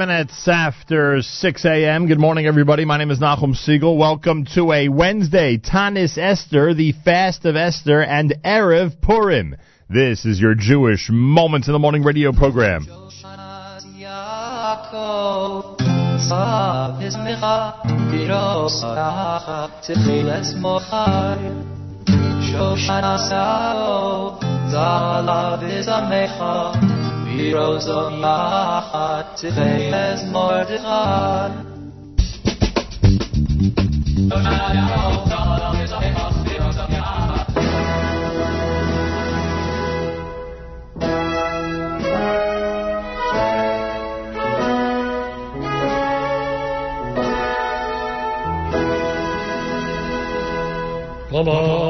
minutes after 6 a.m. Good morning, everybody. My name is Nachum Segal. Welcome to a Wednesday, Taanis Esther, the Fast of Esther, and Erev Purim. This is your Jewish Moments in the Morning radio program. Sao, Zalav Isamecha, Piros Yacha, Tichiles Mordechai. Om,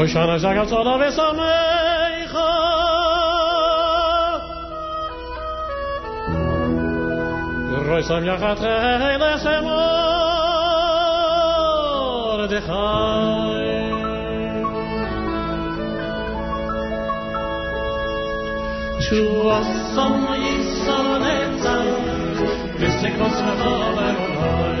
باشانجا کا صدا ویسمے خا رے سامیا خاطر لسمر دکھائے جو اصل انسان ہے سن جس تک خواه نہ ہو رہا ہے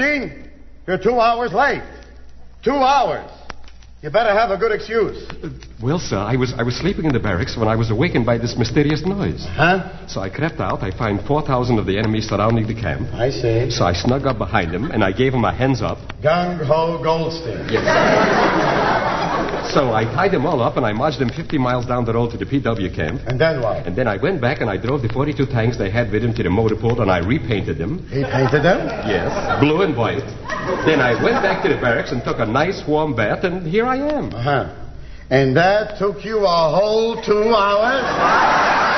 Goldstein, you're two hours late. Two hours. You better have a good excuse. Well, sir, I was I was sleeping in the barracks when I was awakened by this mysterious noise. Huh? So I crept out. I found 4,000 of the enemy surrounding the camp. I see. So I snuck up behind them and I gave them a hands up. Gung Ho Goldstein. Yes. So I tied them all up and I marched them 50 miles down the road to the PW camp. And then what? And then I went back and I drove the 42 tanks they had with them to the motor pool and I repainted them. He painted them? Yes, blue and white. Then I went back to the barracks and took a nice warm bath and here I am. Uh-huh. And that took you a whole two hours?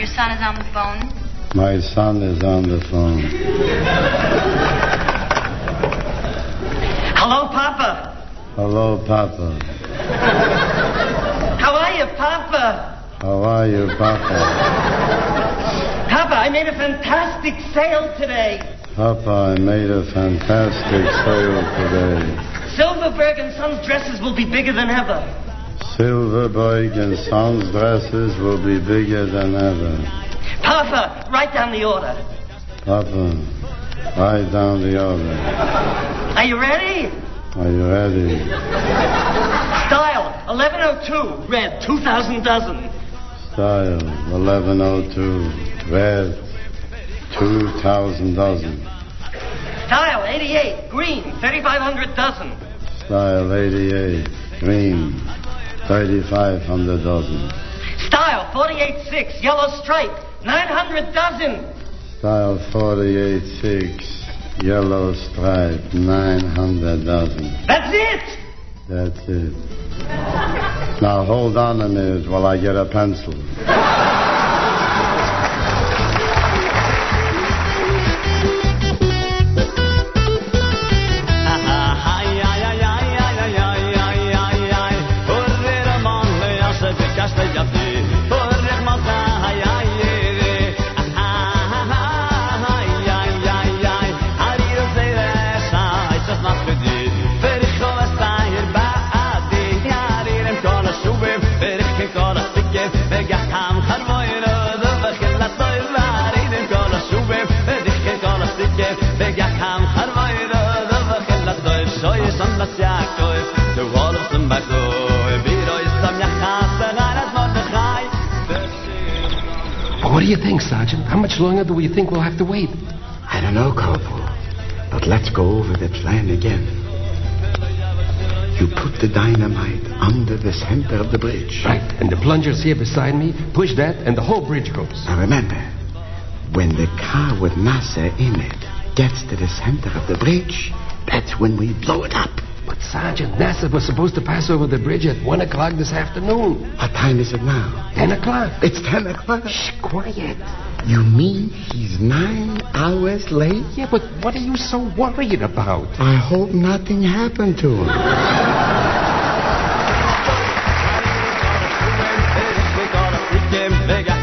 Your son is on the phone. My son is on the phone. Hello, Papa. Hello, Papa. How are you, Papa? How are you, Papa? Papa, I made a fantastic sale today. Papa, I made a fantastic sale today. Silverberg and Sons dresses will be bigger than ever. Silverberg and Sons dresses will be bigger than ever. Papa, write down the order. Papa, write down the order. Are you ready? Are you ready? Style 1102, red, 2,000 dozen. Style 1102. Red. 2,000 dozen. Style 88, green, 3,500 dozen. Style 88. Green. 3,500 dozen. Style 48-6, yellow stripe, 900 dozen. Style 48-6, Yellow stripe. 900 dozen. That's it! That's it. Now hold on a minute while I get a pencil. What do you think, Sergeant? How much longer do you think we'll have to wait? I don't know, Corporal. But let's go over the plan again. You put the dynamite under the center of the bridge. Right. And the plunger's here beside me. Push that, and the whole bridge goes. Now remember, when the car with Nasser in it gets to the center of the bridge, that's when we blow it up. But Sergeant, Nasser was supposed to pass over the bridge at 1 o'clock this afternoon. What time is it now? 10 o'clock. It's 10 o'clock. Shh, quiet. You mean he's nine hours late? Yeah, but what are you so worried about? I hope nothing happened to him. so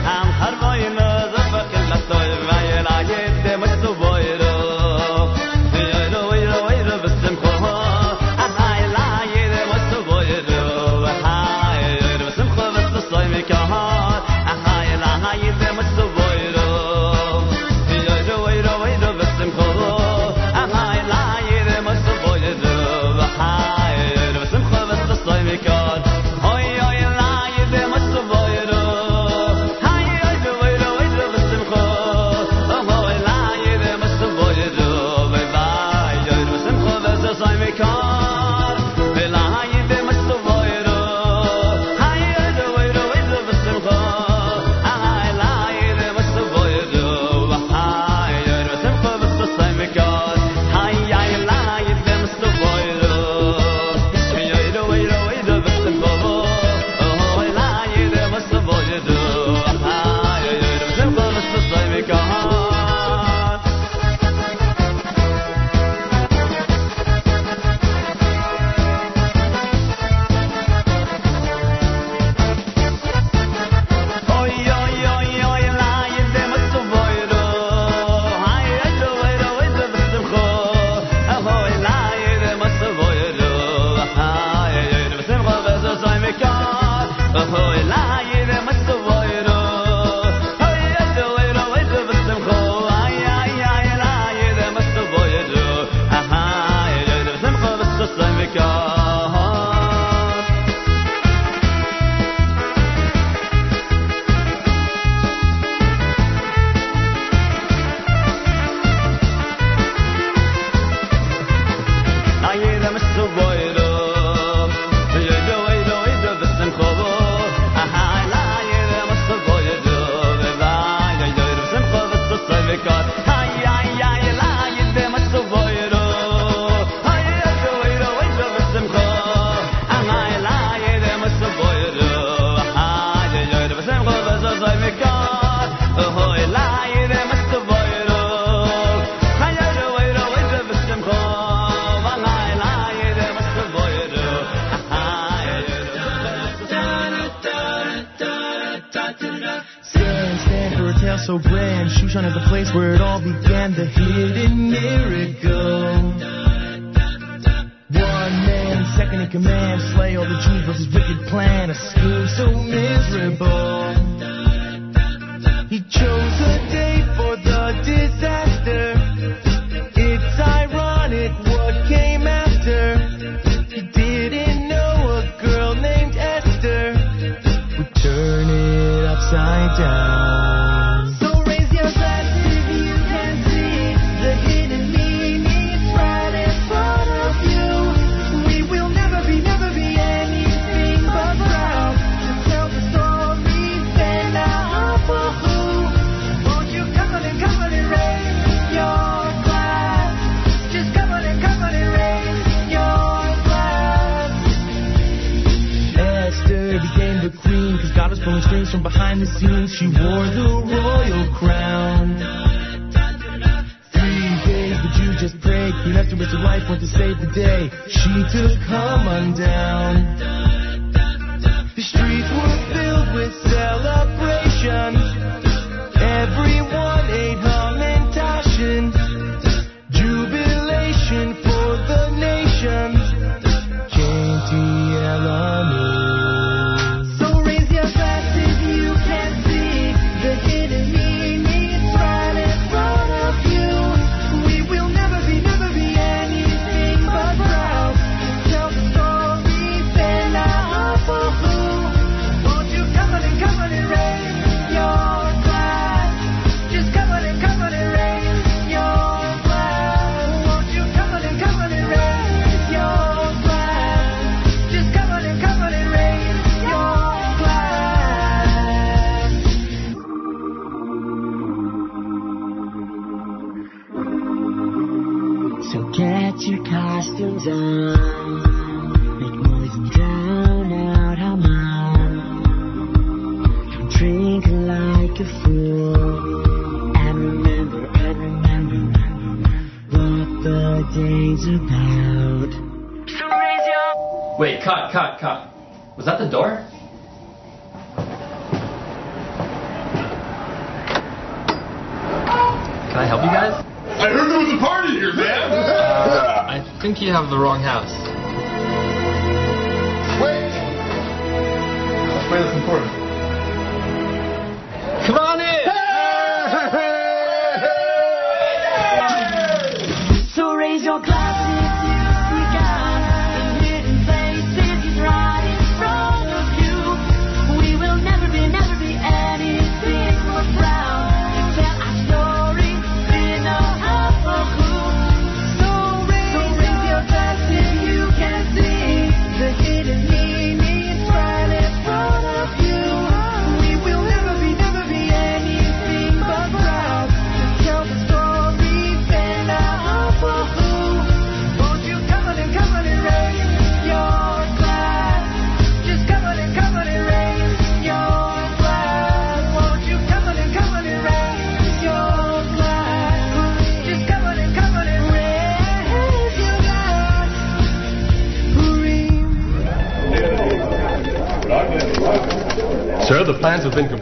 streets were filled with celebration.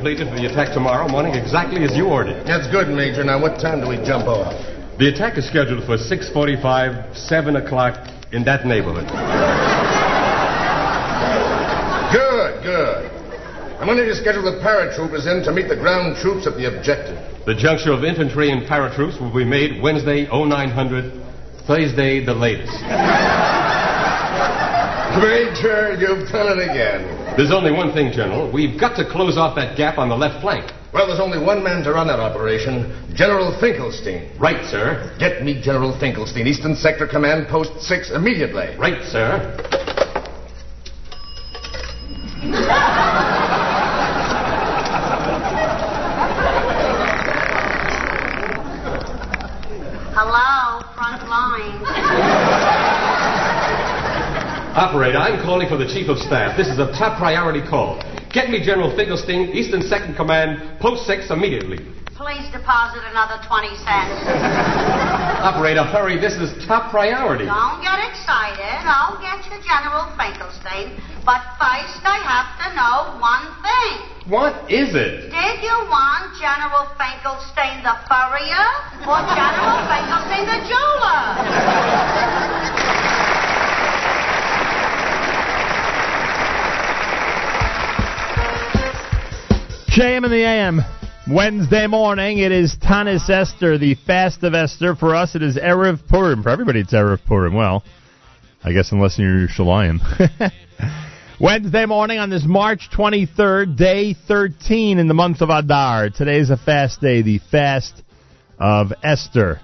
Completed for the attack tomorrow morning exactly as you ordered. That's good, Major. Now, what time do we jump off? The attack is scheduled for 6.45, 7 o'clock, in that neighborhood. Good, good. I'm going to schedule the paratroopers in to meet the ground troops at the objective. The juncture of infantry and paratroops will be made Wednesday 0900, Thursday the latest. Major, you've done it again. There's only one thing, General. We've got to close off that gap on the left flank. Well, there's only one man to run that operation General Finkelstein. Right, sir. Get me General Finkelstein, Eastern Sector Command, Post 6, immediately. Right, sir. Hello, front line. Operator, I'm calling for the Chief of Staff. This is a top priority call. Get me General Finkelstein, Eastern Second Command, Post 6 immediately. Please deposit another 20 cents. Operator, hurry. This is top priority. Don't get excited. I'll get you General Finkelstein. But first, I have to know one thing. What is it? Did you want General Finkelstein the furrier or General Finkelstein the jeweler? JM in the AM. Wednesday morning, it is Taanis Esther, the fast of Esther. For us, it is Erev Purim. For everybody, it's Erev Purim. Well, I guess unless you're Yerushalayim. Wednesday morning on this March 23rd, day 13 in the month of Adar. Today is a fast day, the fast of Esther.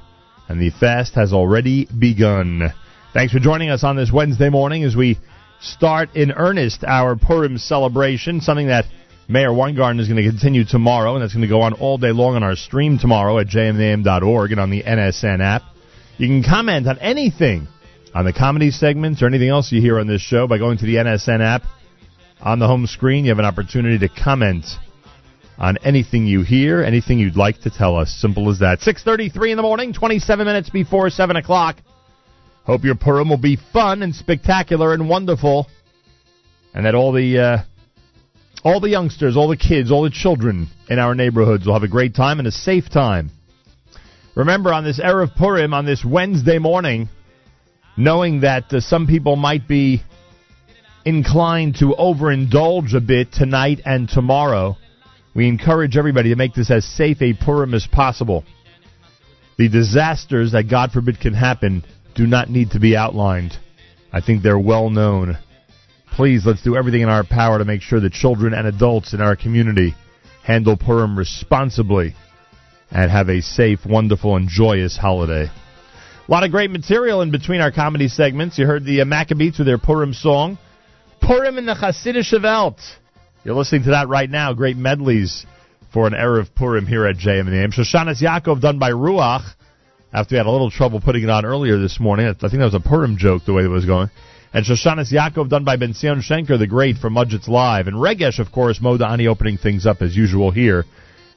And the fast has already begun. Thanks for joining us on this Wednesday morning as we start in earnest our Purim celebration, something that Meir Weingarten is going to continue tomorrow, and that's going to go on all day long on our stream tomorrow at jmnam.org and on the NSN app. You can comment on anything on the comedy segments or anything else you hear on this show by going to the NSN app on the home screen. You have an opportunity to comment on anything you hear, anything you'd like to tell us. Simple as that. 6.33 in the morning, 27 minutes before 7 o'clock. Hope your Purim will be fun and spectacular and wonderful. And that all the uh, all the youngsters, all the kids, all the children in our neighborhoods will have a great time and a safe time. Remember, on this Erev Purim, on this Wednesday morning, knowing that uh, some people might be inclined to overindulge a bit tonight and tomorrow, we encourage everybody to make this as safe a Purim as possible. The disasters that, God forbid, can happen do not need to be outlined. I think they're well known. Please, let's do everything in our power to make sure that children and adults in our community handle Purim responsibly and have a safe, wonderful, and joyous holiday. A lot of great material in between our comedy segments. You heard the uh, Maccabeats with their Purim song, Purim in the Hasidic Welt. You're listening to that right now. Great medleys for an era of Purim here at JM and AM. Shoshanas Yaakov done by Ruach. After we had a little trouble putting it on earlier this morning, I think that was a Purim joke the way it was going. And Shoshanas Yaakov done by Ben Zion Shenker, the great from Modzitz Live. And Regesh, of course, Modani opening things up as usual here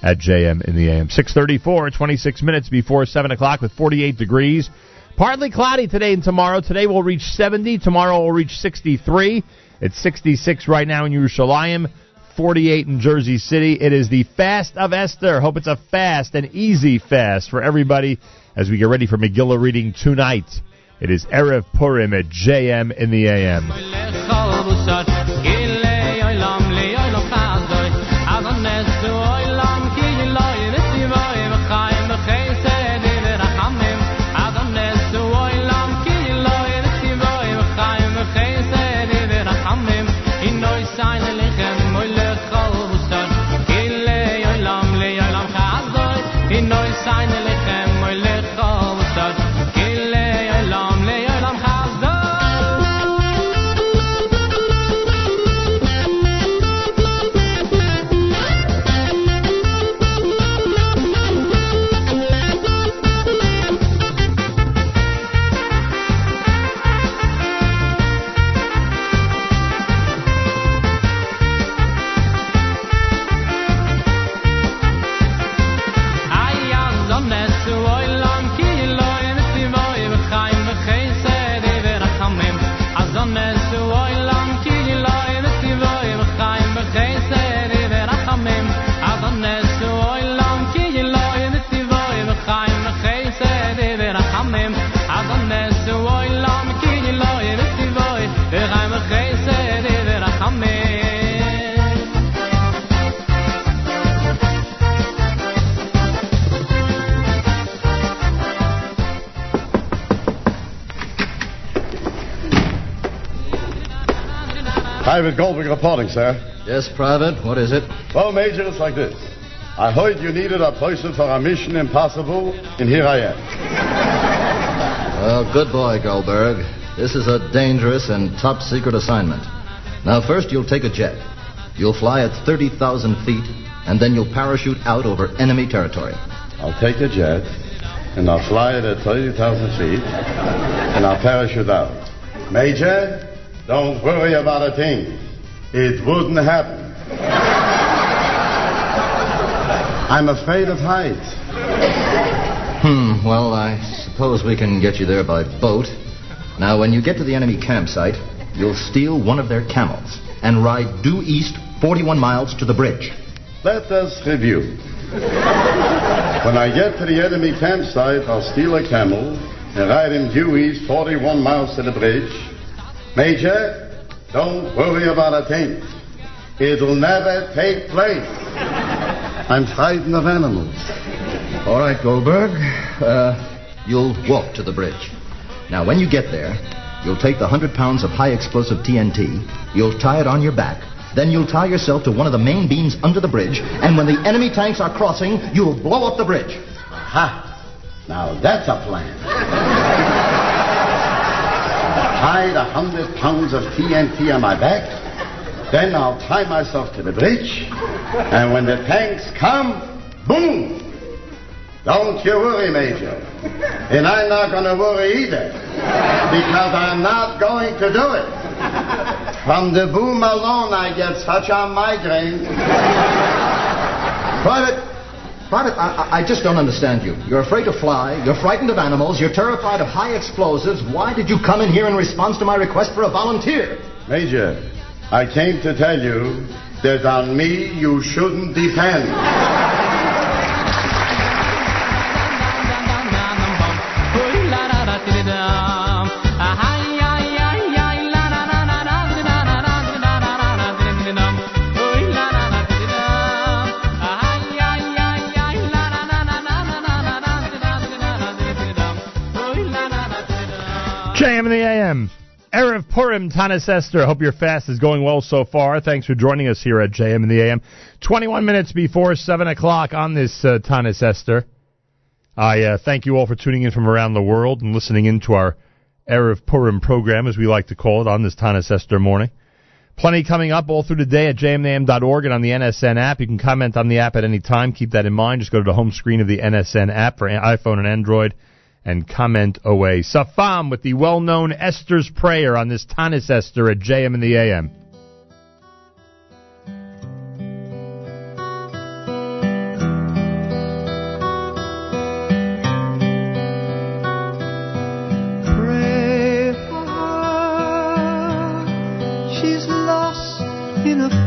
at JM in the AM. 634, 26 minutes before 7 o'clock with 48 degrees. Partly cloudy today and tomorrow. Today we'll reach 70. Tomorrow we'll reach 63. It's 66 right now in Yerushalayim. 48 in Jersey City. It is the Fast of Esther. Hope it's a fast and easy fast for everybody as we get ready for Megillah reading tonight. It is Erev Purim at JM in the AM. Private Goldberg reporting, sir. Yes, Private. What is it? Well, Major, it's like this. I heard you needed a person for a mission impossible, and here I am. Well, good boy, Goldberg. This is a dangerous and top secret assignment. Now, first, you'll take a jet. You'll fly at 30,000 feet, and then you'll parachute out over enemy territory. I'll take a jet, and I'll fly it at 30,000 feet, and I'll parachute out. Major, don't worry about a thing. It wouldn't happen. I'm afraid of heights. Hmm, well, I suppose we can get you there by boat. Now, when you get to the enemy campsite, you'll steal one of their camels and ride due east 41 miles to the bridge. Let us review. When I get to the enemy campsite, I'll steal a camel and ride him due east 41 miles to the bridge. Major, don't worry about a thing. It'll never take place. I'm frightened of animals. All right, Goldberg. Uh, you'll walk to the bridge. Now, when you get there, you'll take the 100 pounds of high explosive TNT, you'll tie it on your back, then you'll tie yourself to one of the main beams under the bridge, and when the enemy tanks are crossing, you'll blow up the bridge. Ha! Now that's a plan. Hide a hundred pounds of TNT on my back, then I'll tie myself to the bridge, and when the tanks come, boom! Don't you worry, Major. And I'm not going to worry either, because I'm not going to do it. From the boom alone, I get such a migraine. Private, Private, I, I- just don't understand you. You're afraid to fly, you're frightened of animals, you're terrified of high explosives. Why did you come in here in response to my request for a volunteer? Major, I came to tell you that on me you shouldn't depend. JM in the AM. Erev Purim, Taanis Esther. Hope your fast is going well so far. Thanks for joining us here at JM in the AM. 21 minutes before 7 o'clock on this uh, Taanis Esther. I uh, thank you all for tuning in from around the world and listening in to our Erev Purim program, as we like to call it, on this Taanis Esther morning. Plenty coming up all through the day at jmnam.org and on the NSN app. You can comment on the app at any time. Keep that in mind. Just go to the home screen of the NSN app for iPhone and Android and comment away. Safam with the well-known Esther's Prayer on this Taanis Esther at JM in the AM. Pray for her. She's lost in a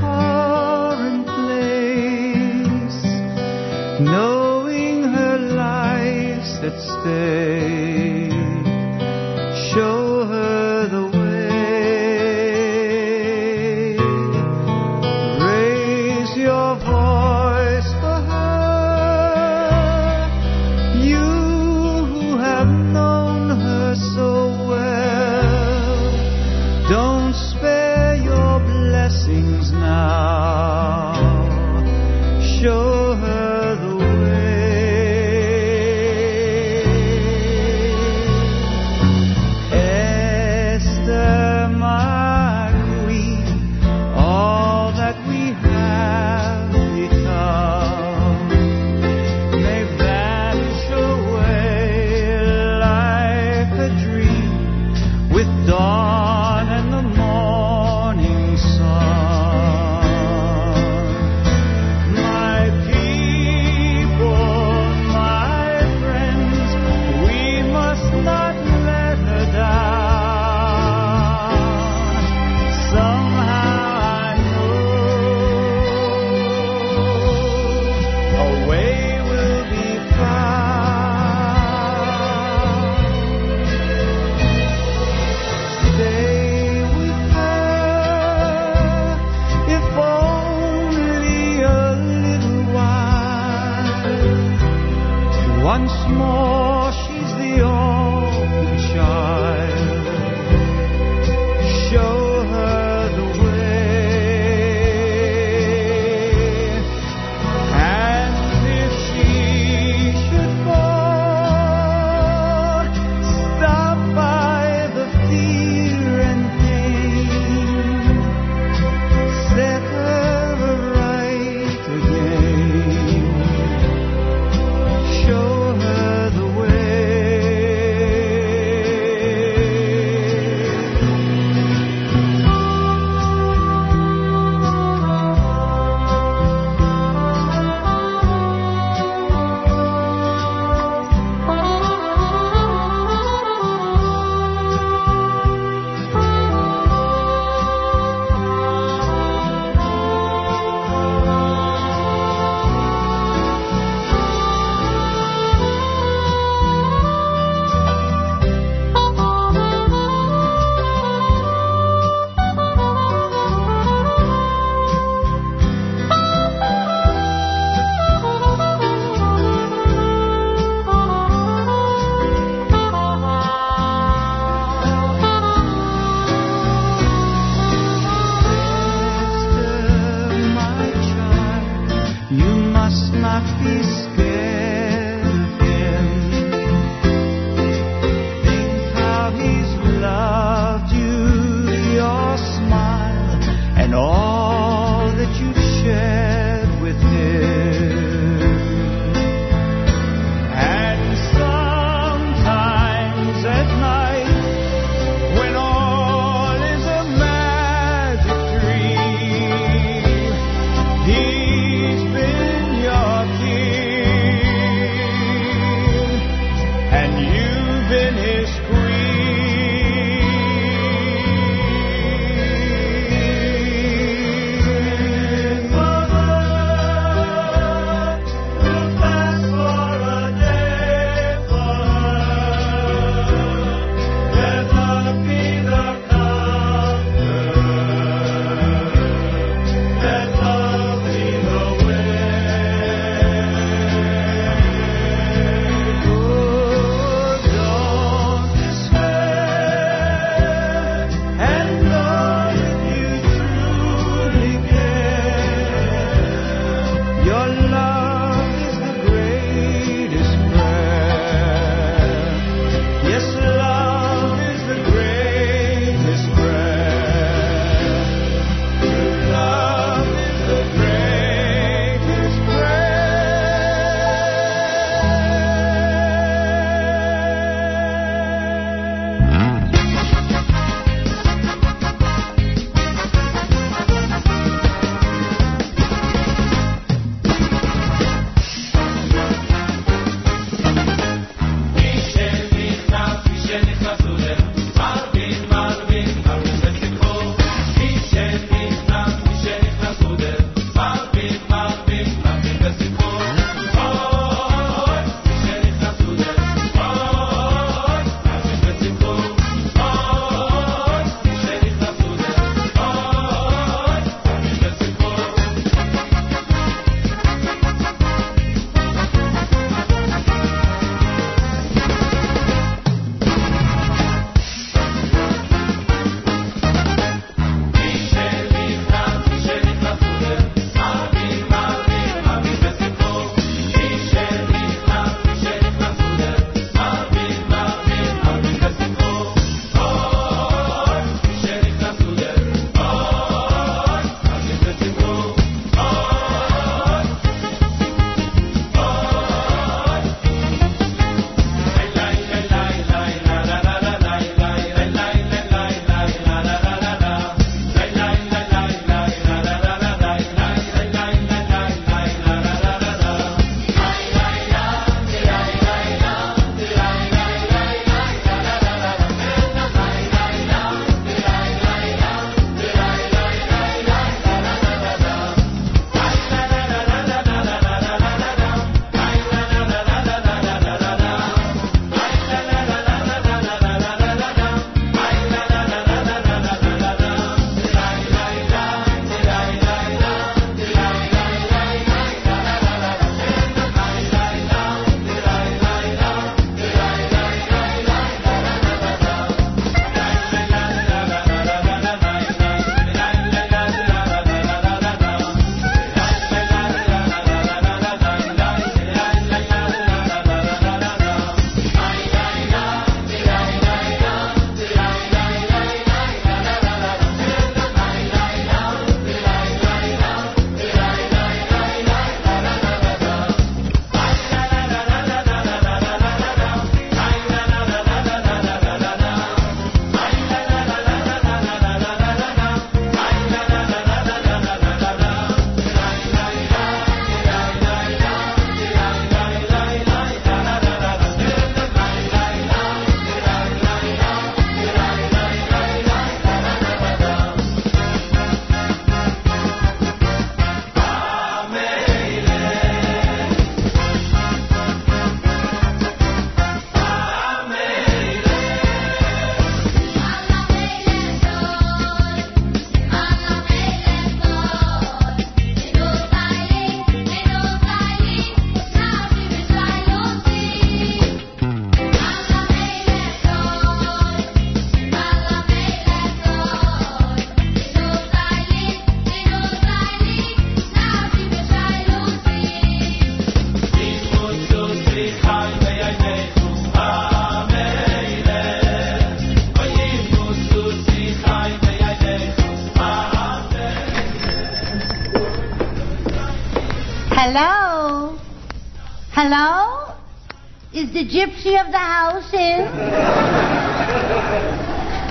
Is the gypsy of the house in?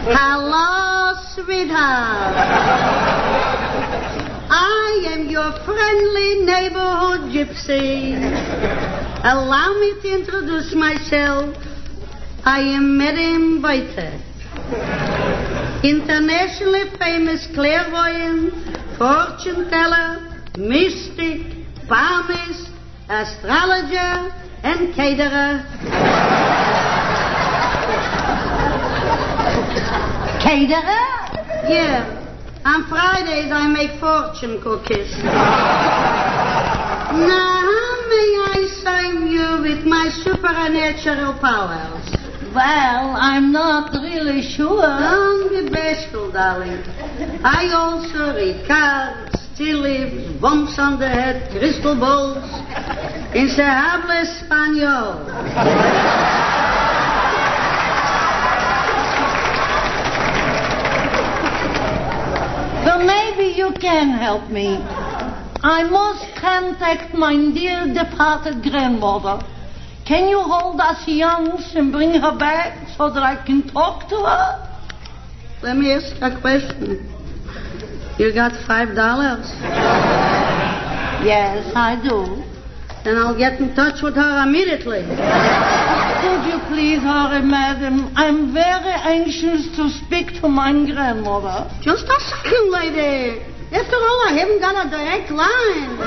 Hello, sweetheart. I am your friendly neighborhood gypsy. Allow me to introduce myself. I am Miriam Boite, internationally famous clairvoyant, fortune teller, mystic, palmist, astrologer, and caterer. caterer? Yeah. On Fridays I make fortune cookies. now, how may I sign you with my supernatural powers? Well, I'm not really sure. Don't be bashful, darling. I also read cards, tea leaves, bumps on the head, crystal balls. Habla español. Well, maybe you can help me. I must contact my dear departed grandmother. Can you hold us youngs and bring her back so that I can talk to her? Let me ask a question. You got five dollars? Yes, I do. Then I'll get in touch with her immediately. Could you please hurry, madam? I'm very anxious to speak to my grandmother. Just a second, lady. After all, I haven't got a direct line.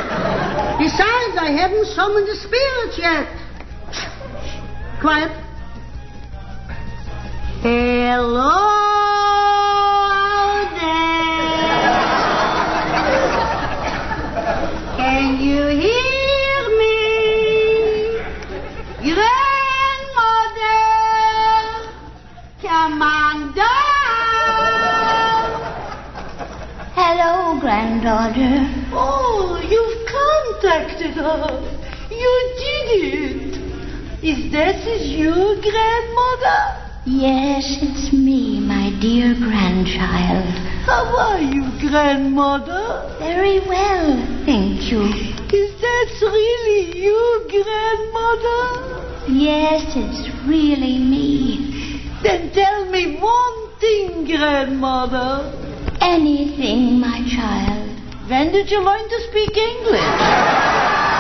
Besides, I haven't summoned the spirits yet. Quiet. Hello down. Hello, granddaughter. Oh, you've contacted her. You did it. Is that is you, grandmother? Yes, it's me, my dear grandchild. How are you, grandmother? Very well, thank you. Is that really you, grandmother? Yes, it's really me. Then tell me one thing, grandmother. Anything, my child. When did you learn to speak English?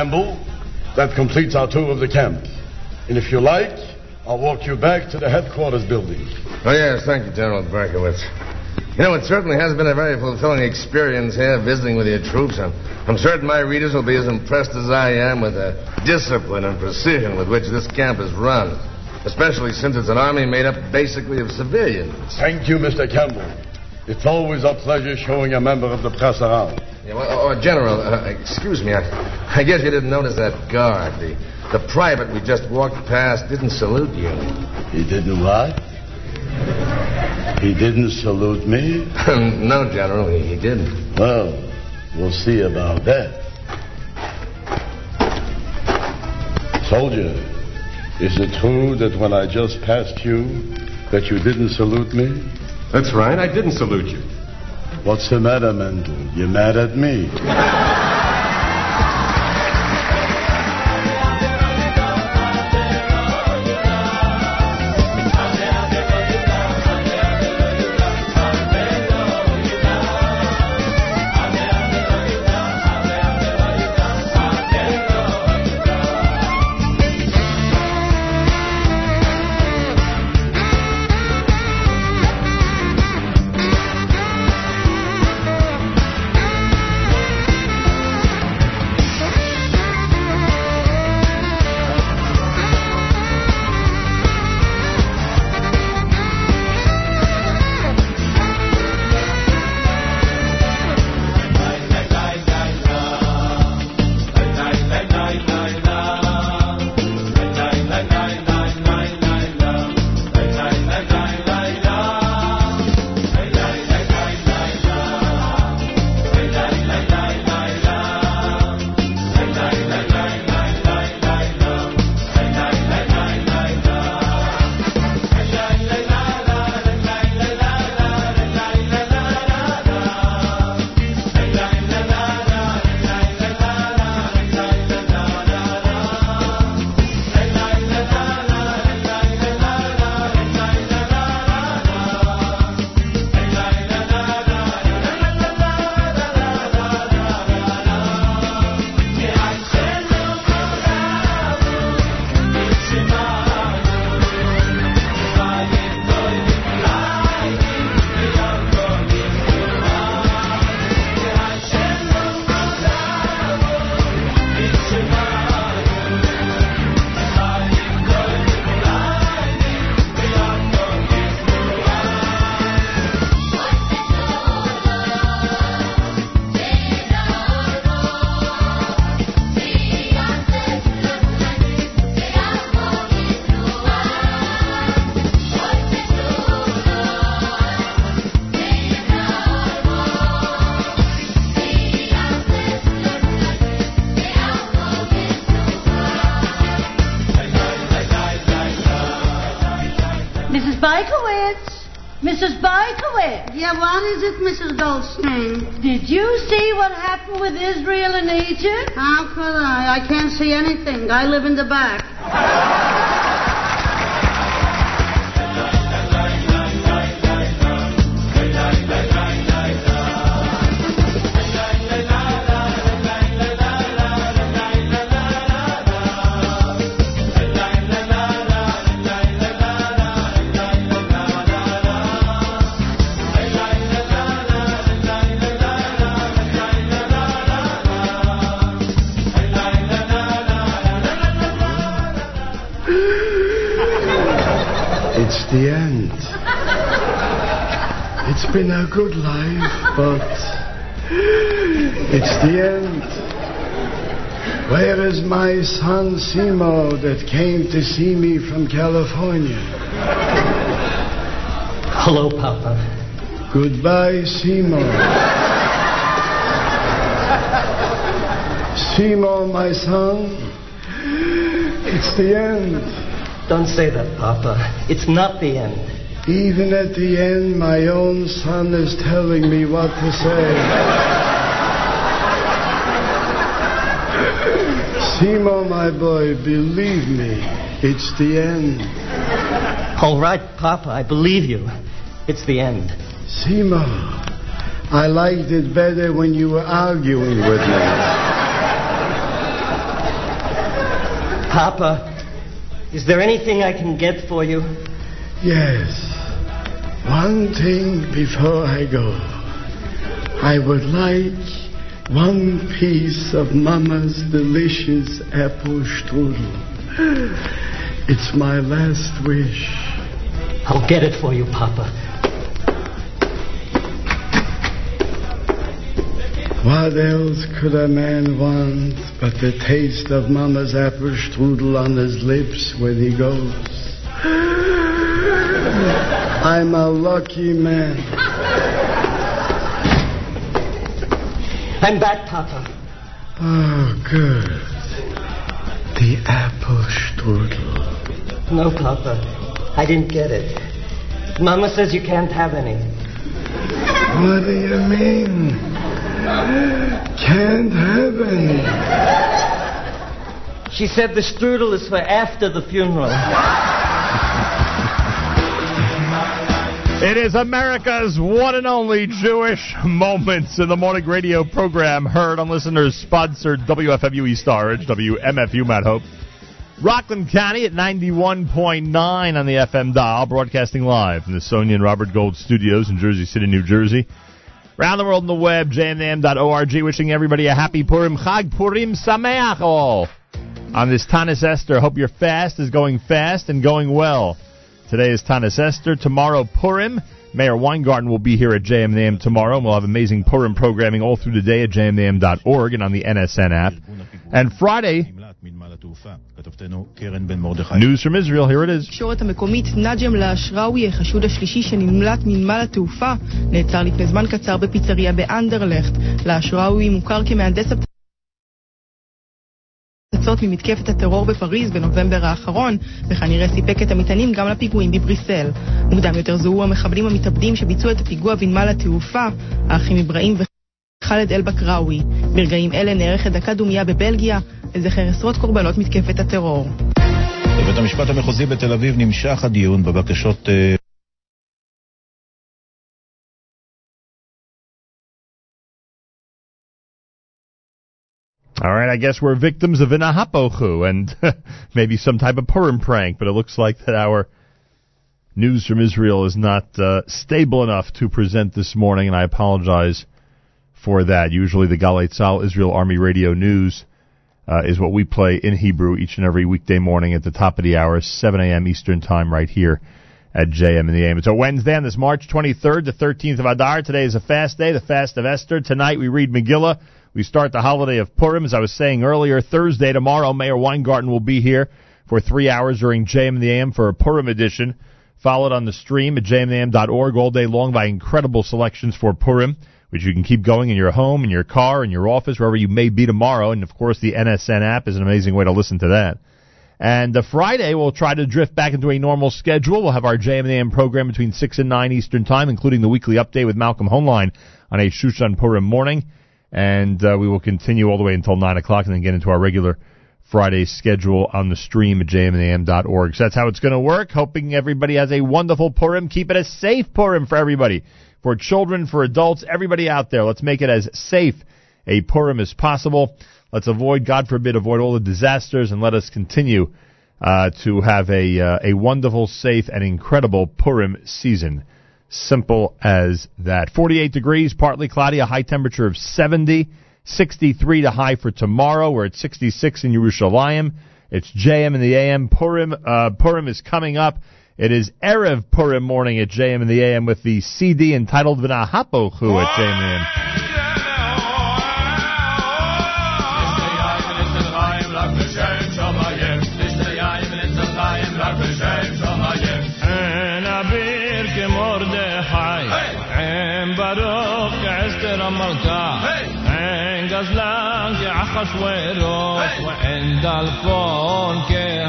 Campbell, that completes our tour of the camp. And if you like, I'll walk you back to the headquarters building. Oh, yes, thank you, General Berkowitz. You know, it certainly has been a very fulfilling experience here visiting with your troops. I'm, I'm certain my readers will be as impressed as I am with the discipline and precision with which this camp is run, especially since it's an army made up basically of civilians. Thank you, Mr. Campbell. It's always a pleasure showing a member of the press around. Yeah, well, oh, General, uh, excuse me. I, I guess you didn't notice that guard. The, the private we just walked past didn't salute you. He didn't what? He didn't salute me? no, General, he, he didn't. Well, we'll see about that. Soldier, is it true that when I just passed you, that you didn't salute me? That's right, I didn't salute you. What's the matter, Mendel? You mad at me? Did you see what happened with Israel and Egypt? How could I? I can't see anything. I live in the back. But it's the end. Where is my son Simo that came to see me from California? Hello, Papa. Goodbye, Simo. Simo, my son, it's the end. Don't say that, Papa. It's not the end. Even at the end, my own son is telling me what to say. Simo, my boy, believe me, it's the end. All right, Papa, I believe you. It's the end. Simo, I liked it better when you were arguing with me. Papa, is there anything I can get for you? Yes. One thing before I go. I would like one piece of Mama's delicious apple strudel. It's my last wish. I'll get it for you, Papa. What else could a man want but the taste of Mama's apple strudel on his lips when he goes? I'm a lucky man. I'm back, Papa. Oh, good. The apple strudel. No, Papa. I didn't get it. Mama says you can't have any. What do you mean? Can't have any. She said the strudel is for after the funeral. It is America's one and only Jewish Moments in the Morning radio program, heard on listeners sponsored WFMU East Orange, WMFU Mount Hope. Rockland County at 91.9 on the FM dial, broadcasting live from the Sonia and Robert Gold studios in Jersey City, New Jersey. Around the world on the web, jmnam.org, wishing everybody a happy Purim, Chag Purim Sameach all. On this Taanis Esther, hope your fast is going fast and going well. Today is Taanis Esther. Tomorrow, Purim. Meir Weingarten will be here at JMNAM tomorrow, and we'll have amazing Purim programming all through the day at jmnam.org and on the NSN app. And Friday, News from Israel, here it is. התקשורת המקומית נג'ם החשוד השלישי שנמלט מנמל התעופה, נעצר לפני זמן קצר בפיצריה באנדרלכט. מוכר כמהנדס... הפצצות ממתקפת הטרור בפריז בנובמבר האחרון, וכנראה סיפק את המטענים גם לפיגועים בבריסל. מוקדם יותר זוהו המחבלים המתאבדים שביצעו את הפיגוע בנמל התעופה, האחים אברהים וחאלד אל-בקראווי. ברגעים אלה נערכת דקה דומייה בבלגיה, לזכר עשרות קורבנות מתקפת הטרור. בבית המשפט המחוזי בתל אביב נמשך הדיון בבקשות... All right, I guess we're victims of an ahapochu and maybe some type of Purim prank, but it looks like that our news from Israel is not uh, stable enough to present this morning, and I apologize for that. Usually the Galei Tzahal Israel Army Radio News uh, is what we play in Hebrew each and every weekday morning at the top of the hour, 7 a.m. Eastern Time right here at JM in the AM. It's a Wednesday on this March 23rd, the 13th of Adar. Today is a fast day, the fast of Esther. Tonight we read Megillah. We start the holiday of Purim. As I was saying earlier, Thursday, tomorrow, Meir Weingarten will be here for three hours during JM and the AM for a Purim edition, followed on the stream at jmam.org all day long by incredible selections for Purim, which you can keep going in your home, in your car, in your office, wherever you may be tomorrow. And of course, the NSN app is an amazing way to listen to that. And uh, Friday, we'll try to drift back into a normal schedule. We'll have our JM and AM program between 6 and 9 Eastern Time, including the weekly update with Malcolm Hoenlein on a Shushan Purim morning. And uh, we will continue all the way until 9 o'clock and then get into our regular Friday schedule on the stream at jmnam.org. So that's how it's going to work. Hoping everybody has a wonderful Purim. Keep it a safe Purim for everybody. For children, for adults, everybody out there. Let's make it as safe a Purim as possible. Let's avoid, God forbid, avoid all the disasters and let us continue uh, to have a uh, a wonderful, safe, and incredible Purim season. Simple as that. 48 degrees, partly cloudy, a high temperature of 70, 63 to high for tomorrow. We're at 66 in Yerushalayim. It's JM in the AM. Purim uh, Purim is coming up. It is Erev Purim morning at JM in the AM with the CD entitled V'nahapochu at JM in the AM. fuero, fue en Dalfón que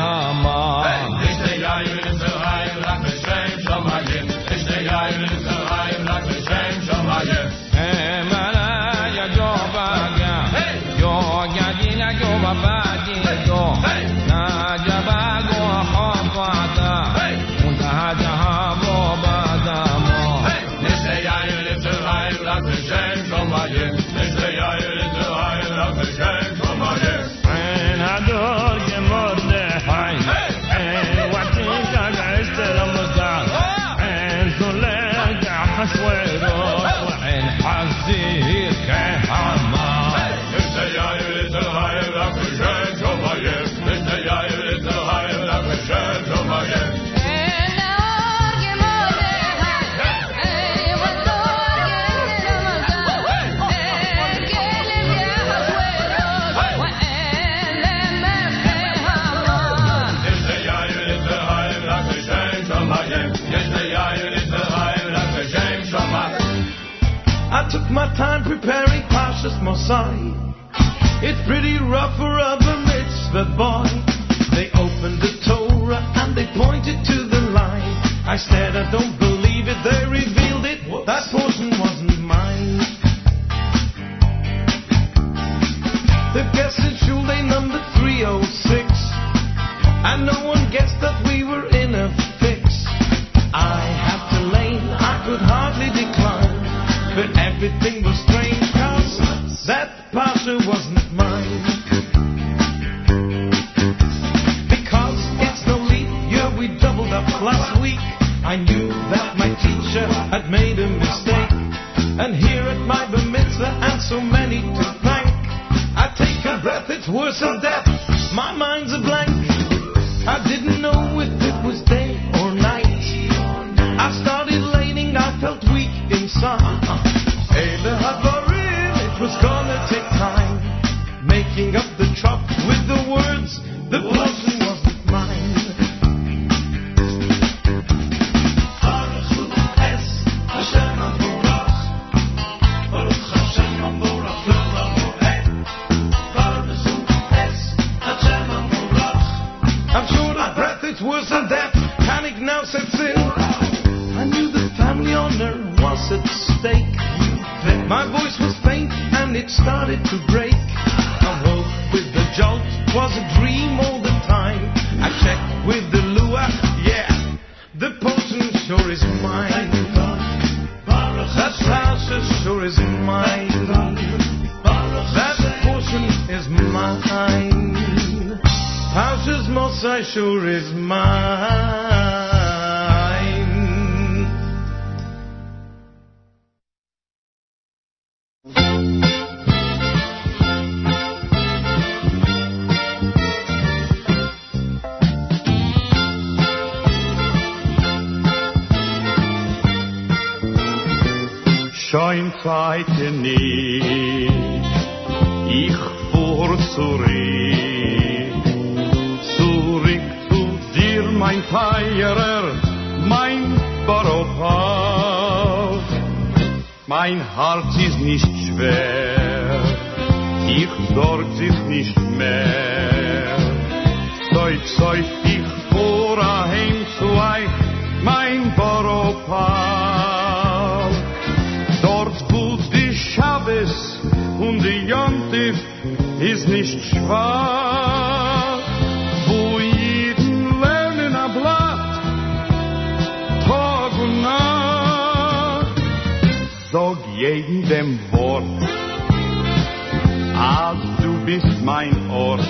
preparing Pasha's Mosai. It's pretty rough for a bar mitzvah boy. They opened the Torah and they pointed to the line. I said, I don't believe it. They revealed it. That portion wasn't mine. The guest in shul they numbered 306, and no one guessed that we were in a fix. I had to lane, I could hardly decline. But everything up last week. I knew that my teacher had made a mistake. And here at my bar mitzvah and so many to thank. I take a breath, it's worse than death. My mind's a blank. I didn't know it was at stake. My voice was faint and it started to break. I woke with the jolt, was a dream all the time. I checked with the luach, yeah, the potion sure is mine. That house sure is mine. That portion is mine. Houses Mosai sure is mine. Nicht, ich fuhr zurück, zurück zu dir, mein Feierer, mein Baropath. Mein Herz ist nicht schwer, ich sorg sich nicht mehr. Zeug, zeug, ich fuhr heim zu euch, mein Baropath. Und die Jontif ist nicht schwach, wo jeden lernen a Blatt, Tag und Nacht. Sag jeden dem Wort, ah, du bist mein Ort.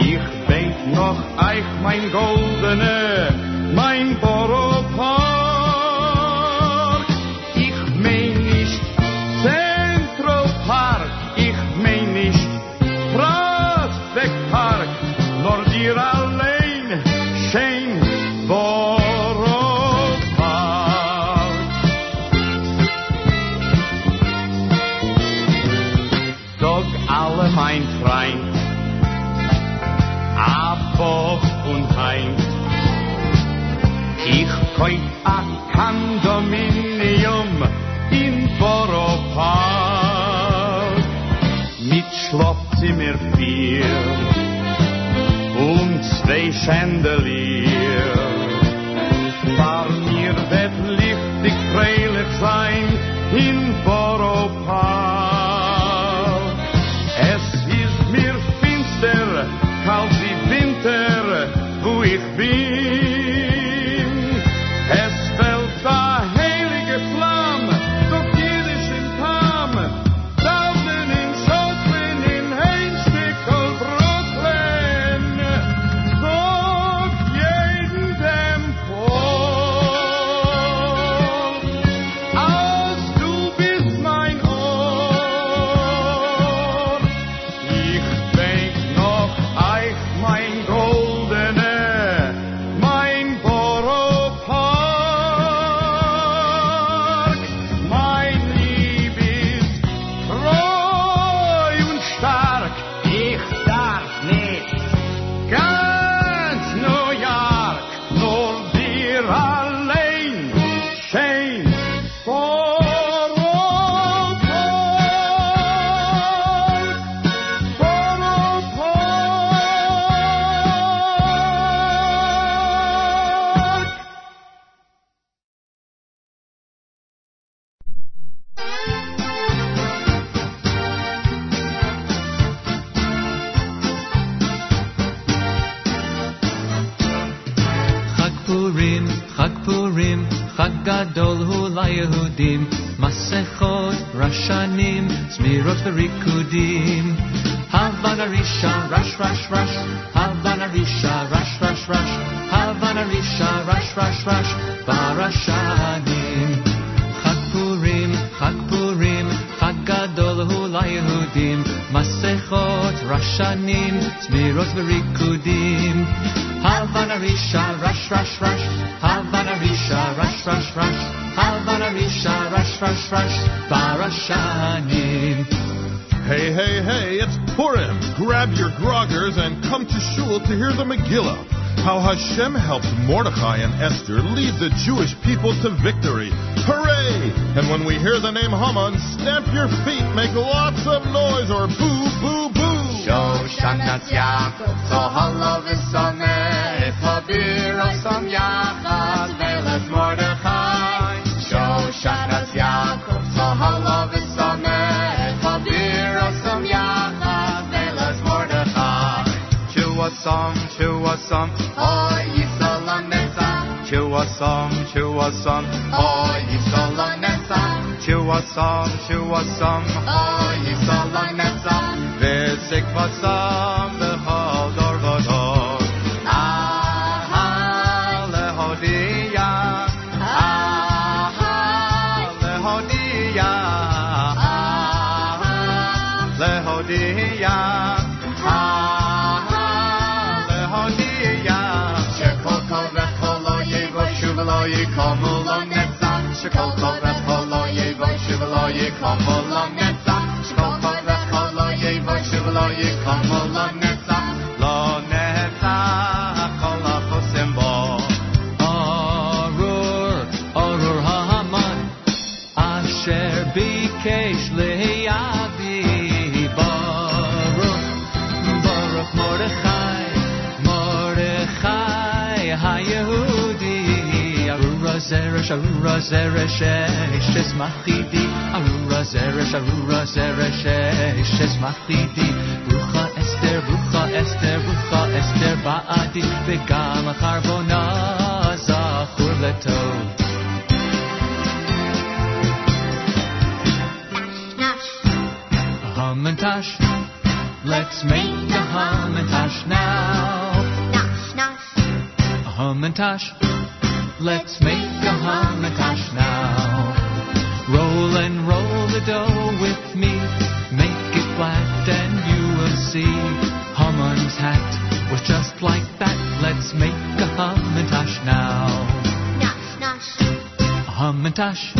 Ich noch eich mein Goldene, mein Boropark. Chandelier. Mir wird lichtig freilich sein in Megillah, how Hashem helped Mordecai and Esther lead the Jewish people to victory. Hooray! And when we hear the name Haman, stamp your feet, make lots of noise, or boo, boo, boo! Shoshanat Yaakov, Zohalo Visoneh, Epabir Osam Yaakov. a song, to a song, oh, you so long and song, to a song, to a song, oh. بالای کامل آن نزن شکل کن از وای شبلای کامل. zeresh eshes machidi, arura zeresh, arura zeresh machidi, ba'adi, vegam zachur letov. Hamantash, let's make the Hamantash now. Hamantash let's make a Hamantash now. Roll and roll the dough with me, make it flat and you will see. Haman's hat was just like that. Let's make a Hamantash now. Hamantash,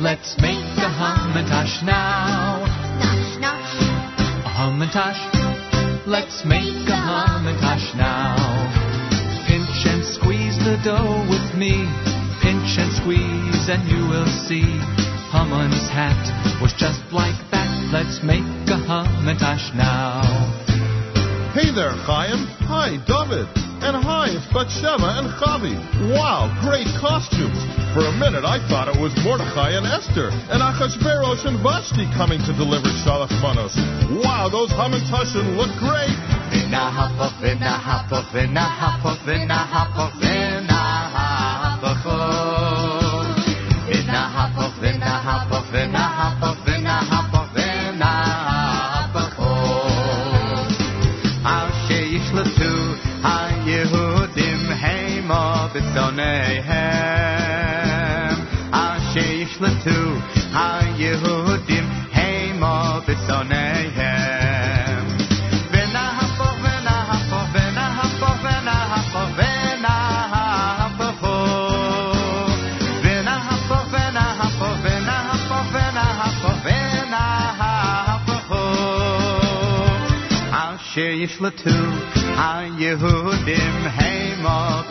let's make a Hamantash now. Hamantash, let's make a Hamantash now. Pinch and the dough with me. Pinch and squeeze, and you will see. Haman's hat was just like that. Let's make a Hamantash now. Hey there, Chaim. Hi, David. And hi, it's Bathsheba and Chavi. Wow, great costumes. For a minute, I thought it was Mordechai and Esther, and Achashverosh and Vashti coming to deliver Shalach Manos. Wow, those Hamantashen look great. Vinna hapa, vinna hapa, vinna hapa, vinna hapa, vinna hapa, vinna Yishlatu ha-Yehudim heima.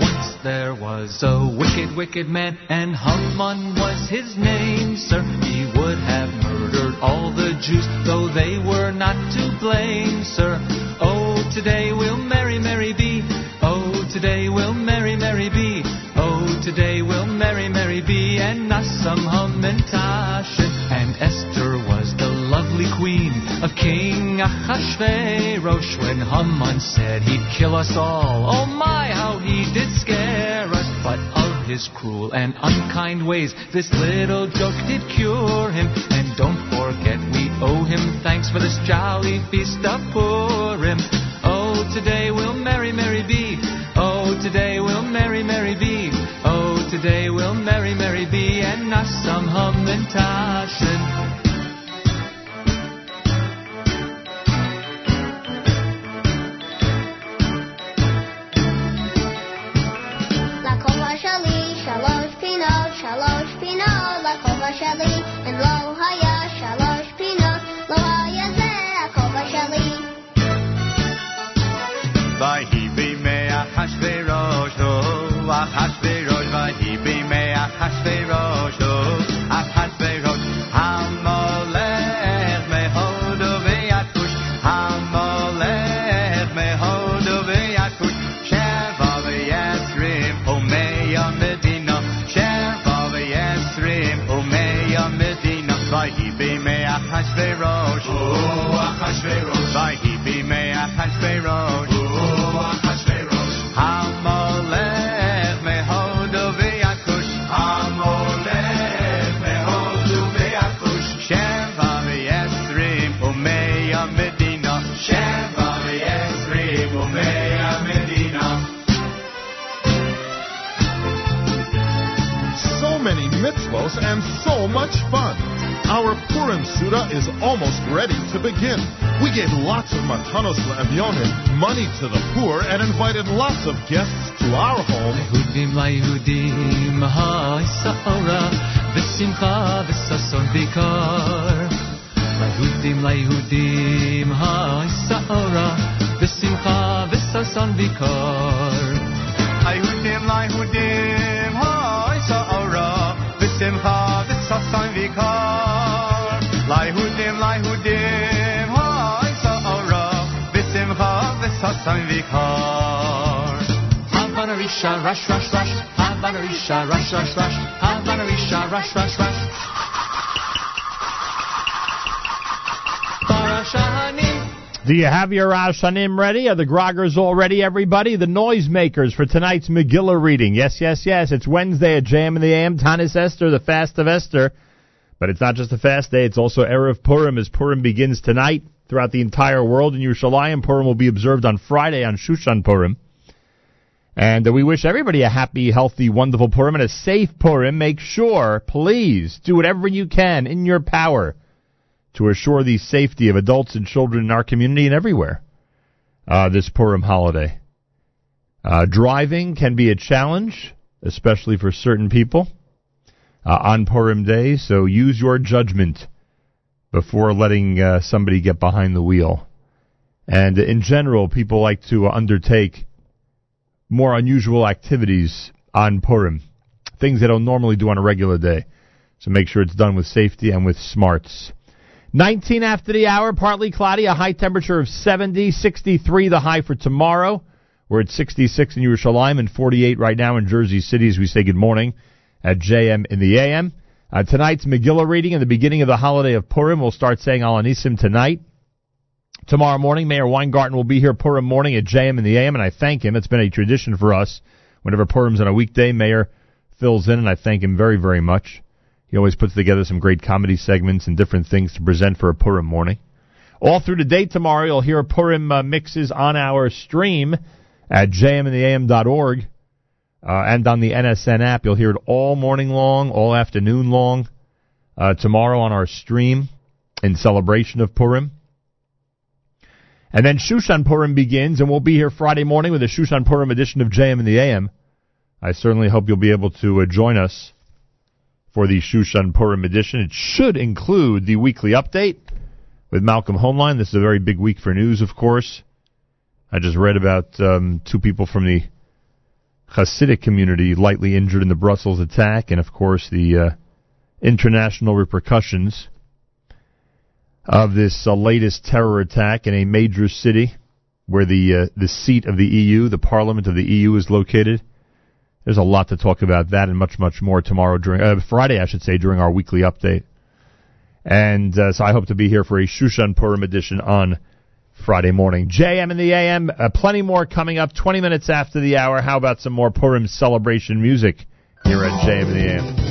Once there was a wicked, wicked man, and Haman was his name, sir. He would have murdered all the Jews, though they were not to blame, sir. Oh, today we'll merry, merry be. Oh, today we'll merry, merry be. And Hamantashen, and Esther was the lovely lovely queen of King Achashverosh when Haman said he'd kill us all. Oh my, how he did scare us. But of his cruel and unkind ways, this little joke did cure him. And don't forget, we owe him thanks for this jolly feast of Purim. Oh, today we'll merry, merry be. Oh, today we'll some Hamantashen. is almost ready to begin. We gave lots of Matanos Le'avionim, money to the poor, and invited lots of guests to our home. Yehudim la'Yehudim, v'simcha v'sason la'Yehudim, v'simcha v'sason la'Yehudim, v'simcha rush rush rush. Rush rush rush. Rush rush rush. Do you have your Ashanim ready? Are the groggers all ready, everybody? The noisemakers for tonight's Megillah reading. Yes, yes, yes. It's Wednesday at JAM in the AM. Taanis Esther, the fast of Esther. But it's not just a fast day, it's also Erev Purim as Purim begins tonight throughout the entire world. In Yerushalayim, Purim will be observed on Friday on Shushan Purim. And uh, we wish everybody a happy, healthy, wonderful Purim and a safe Purim. Make sure, please, do whatever you can in your power to assure the safety of adults and children in our community and everywhere uh, this Purim holiday. Uh, driving can be a challenge, especially for certain people uh, on Purim Day, so use your judgment before letting uh, somebody get behind the wheel. And in general, people like to undertake more unusual activities on Purim, things that they don't normally do on a regular day. So make sure it's done with safety and with smarts. 19 after the hour, partly cloudy, a high temperature of 70, 63 the high for tomorrow. We're at 66 in Yerushalayim and 48 right now in Jersey City as we say good morning at JM in the AM. Uh, tonight's Megillah reading in the beginning of the holiday of Purim. We'll start saying Al HaNisim tonight. Tomorrow morning, Meir Weingarten will be here Purim morning at JM in the AM, and I thank him. It's been a tradition for us. Whenever Purim's on a weekday, Meir fills in, and I thank him very, very much. He always puts together some great comedy segments and different things to present for a Purim morning. All through the day tomorrow, you'll hear Purim uh, mixes on our stream at jmintheam.org uh, and on the NSN app. You'll hear it all morning long, all afternoon long. Uh, tomorrow on our stream in celebration of Purim. And then Shushan Purim begins, and we'll be here Friday morning with a Shushan Purim edition of JM in the AM. I certainly hope you'll be able to uh, join us for the Shushan Purim edition. It should include the weekly update with Malcolm Hoenlein. This is a very big week for news, of course. I just read about um, two people from the Hasidic community lightly injured in the Brussels attack, and of course the uh, international repercussions of this uh, latest terror attack in a major city where the uh, the seat of the EU, the Parliament of the EU, is located. There's a lot to talk about that and much much more tomorrow during uh, Friday, I should say, during our weekly update. And uh, so I hope to be here for a Shushan Purim edition on Friday morning. JM in the AM, uh, plenty more coming up 20 minutes after the hour. How about some more Purim celebration music here at JM in the AM?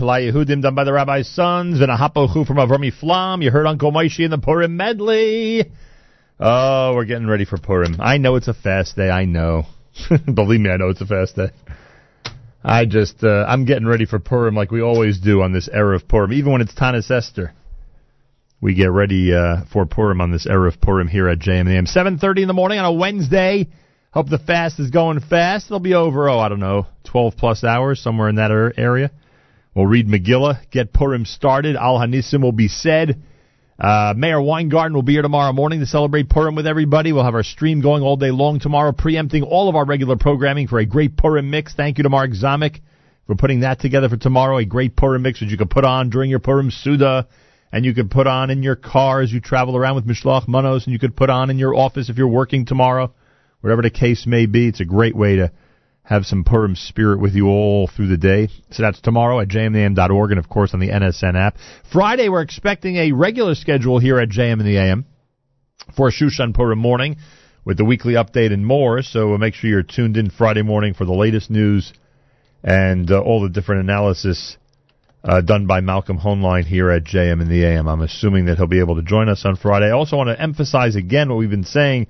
AM, La Yehudim done by the Rabbi's Sons, and a Hapochu from Avrami Flam. You heard Uncle Moishy in the Purim medley. Oh, we're getting ready for Purim. I know it's a fast day. I know. Believe me, I know it's a fast day. I just, uh, I'm getting ready for Purim like we always do on this Erev Purim, even when it's Taanis Esther. We get ready uh, for Purim on this Erev Purim here at JM in the AM. 7.30 in the morning on a Wednesday. Hope the fast is going fast. It'll be over, oh, I don't know, 12 plus hours, somewhere in that area. We'll read Megillah, get Purim started. Al Hanisim will be said. Uh, Meir Weingarten will be here tomorrow morning to celebrate Purim with everybody. We'll have our stream going all day long tomorrow, preempting all of our regular programming for a great Purim mix. Thank you to Mark Zamek for putting that together for tomorrow. A great Purim mix that you can put on during your Purim Suda, and you can put on in your car as you travel around with Mishloach Manos, and you could put on in your office if you're working tomorrow. Whatever the case may be, it's a great way to have some Purim spirit with you all through the day. So that's tomorrow at jmam.org and, of course, on the NSN app. Friday, we're expecting a regular schedule here at JM in the AM for Shushan Purim morning with the weekly update and more. So make sure you're tuned in Friday morning for the latest news and uh, all the different analysis uh, done by Malcolm Hoenlein here at JM in the AM. I'm assuming that he'll be able to join us on Friday. I also want to emphasize again what we've been saying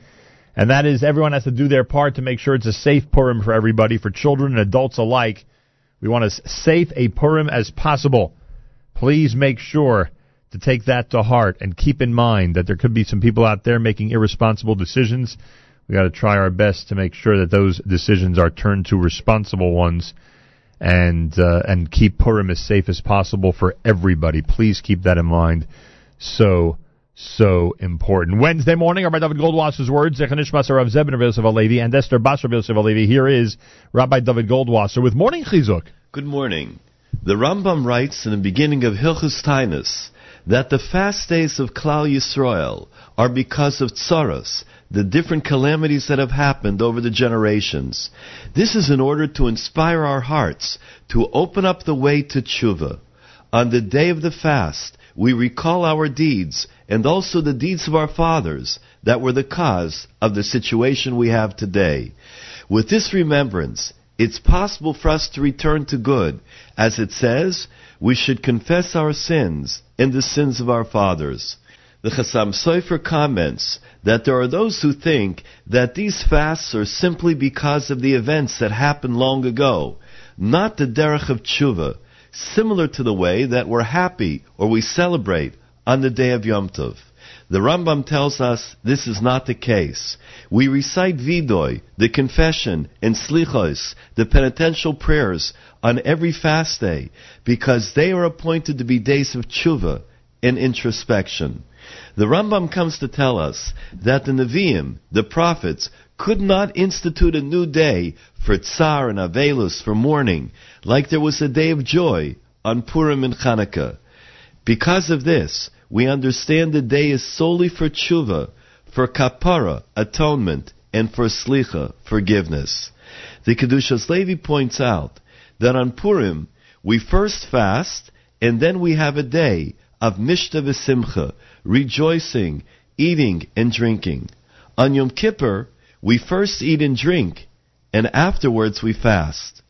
and that is everyone has to do their part to make sure it's a safe Purim for everybody, for children and adults alike. We want as safe a Purim as possible. Please make sure to take that to heart and keep in mind that there could be some people out there making irresponsible decisions. We got to try our best to make sure that those decisions are turned to responsible ones and uh, and keep Purim as safe as possible for everybody. Please keep that in mind. So so important. Wednesday morning, Rabbi Dovid Goldwasser's words, Zechanishmas Rav Zebin Yosef Alevi and Esther Basra of Yosef Alevi. Here is Rabbi Dovid Goldwasser with Morning Chizuk. Good morning. The Rambam writes in the beginning of Hilchus Taanis that the fast days of Klal Yisrael are because of tsaros, the different calamities that have happened over the generations. This is in order to inspire our hearts to open up the way to tshuva. On the day of the fast, we recall our deeds and also the deeds of our fathers that were the cause of the situation we have today. With this remembrance, it's possible for us to return to good. As it says, we should confess our sins and the sins of our fathers. The Chassam Sofer comments that there are those who think that these fasts are simply because of the events that happened long ago, not the derech of tshuva, similar to the way that we're happy or we celebrate on the day of Yom Tov. The Rambam tells us this is not the case. We recite Vidoy, the confession, and Slichos, the penitential prayers, on every fast day, because they are appointed to be days of tshuva and introspection. The Rambam comes to tell us that the Nevi'im, the prophets, could not institute a new day for Tsar and Avelus, for mourning, like there was a day of joy on Purim and Chanukah. Because of this, we understand the day is solely for tshuva, for kapara, atonement, and for slicha, forgiveness. The Kedushas Levi points out that on Purim, we first fast, and then we have a day of mishta v'simcha, rejoicing, eating, and drinking. On Yom Kippur, we first eat and drink, and afterwards we fast.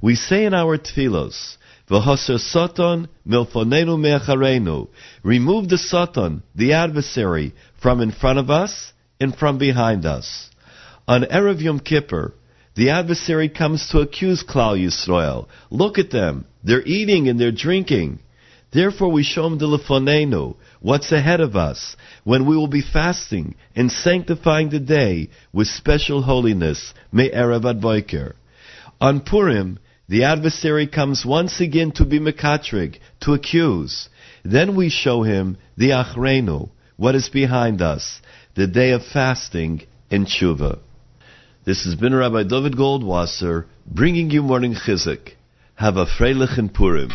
We say in our tefillos, V'hoser soton milfonenu me'acharenu. Remove the soton, the adversary, from in front of us and from behind us. On Erev Yom Kippur, the adversary comes to accuse Klal Yisrael. Look at them. They're eating and they're drinking. Therefore we show them the lefonenu, what's ahead of us, when we will be fasting and sanctifying the day with special holiness, me Erev ad On Purim, the adversary comes once again to be Mekatrig, to accuse. Then we show him the Achrenu, what is behind us, the day of fasting and tshuva. This has been Rabbi Dovid Goldwasser bringing you morning chizuk. Have a freilich in Purim.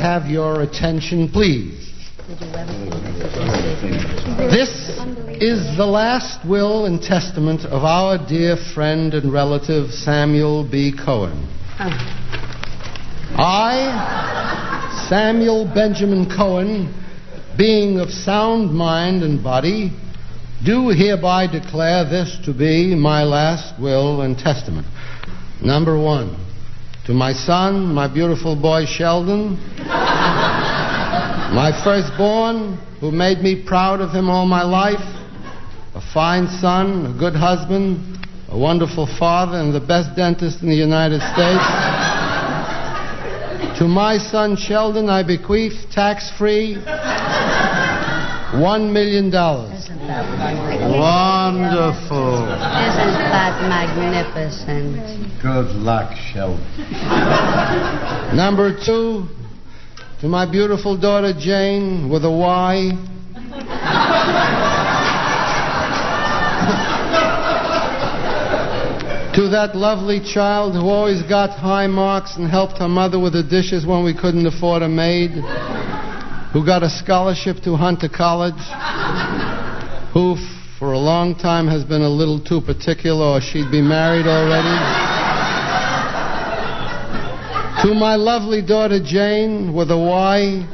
Have your attention, please? This is the last will and testament of our dear friend and relative Samuel B. Cohen. I, Samuel Benjamin Cohen, being of sound mind and body, do hereby declare this to be my last will and testament. Number one, to my son, my beautiful boy Sheldon, my firstborn, who made me proud of him all my life, a fine son, a good husband, a wonderful father, and the best dentist in the United States. to my son Sheldon, I bequeath tax free $1 million. Wonderful. Isn't that magnificent? Good luck, Sheldon. Number two, to my beautiful daughter Jane with a Y. to that lovely child who always got high marks and helped her mother with the dishes when we couldn't afford a maid, who got a scholarship to Hunter College, who for a long time has been a little too particular or she'd be married already. To my lovely daughter Jane with a Y,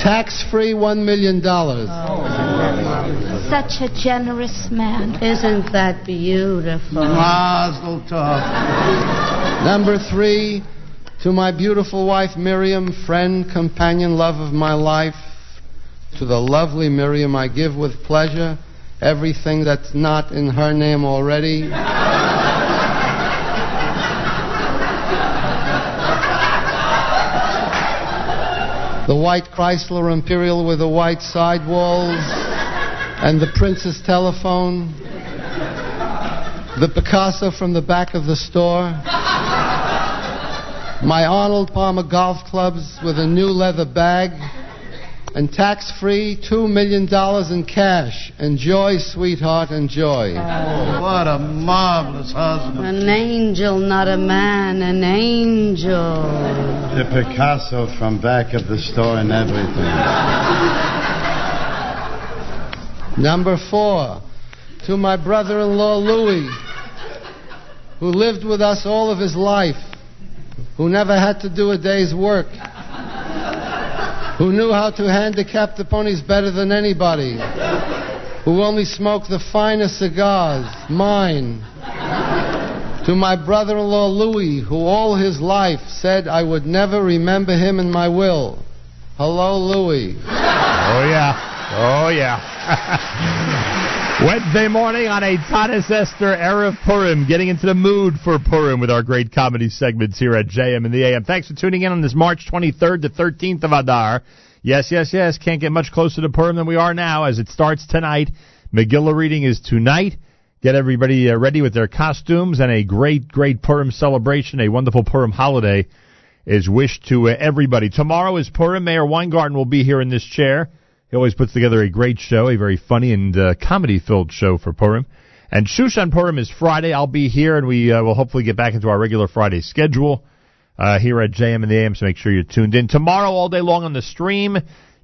tax free $1 million. Such a generous man. Isn't that beautiful? Mazel tov. Number three, to my beautiful wife Miriam, friend, companion, love of my life. To the lovely Miriam, I give with pleasure everything that's not in her name already. The white Chrysler Imperial with the white sidewalls and the Princess telephone, the Picasso from the back of the store, my Arnold Palmer golf clubs with a new leather bag, and tax free $2 million in cash. Enjoy, sweetheart, enjoy. Oh, What a marvelous husband. An angel, not a man, an angel. The Picasso from back of the store and everything. Number four, to my brother in law Louis, who lived with us all of his life, who never had to do a day's work, who knew how to handicap the ponies better than anybody, who only smoked the finest cigars, mine. To my brother in law Louis, who all his life said I would never remember him in my will. Hello, Louis. Oh, yeah. Oh, yeah. Wednesday morning on a Taanis Esther Erev Purim, getting into the mood for Purim with our great comedy segments here at JM in the AM. Thanks for tuning in on this March 23rd to 13th of Adar. Yes, yes, yes. Can't get much closer to Purim than we are now as it starts tonight. Megillah reading is tonight. Get everybody uh, ready with their costumes and a great, great Purim celebration, a wonderful Purim holiday is wished to uh, everybody. Tomorrow is Purim. Meir Weingarten will be here in this chair. He always puts together a great show, a very funny and uh, comedy-filled show for Purim. And Shushan Purim is Friday. I'll be here, and we uh, will hopefully get back into our regular Friday schedule uh, here at JM in the AM. So make sure you're tuned in tomorrow all day long on the stream,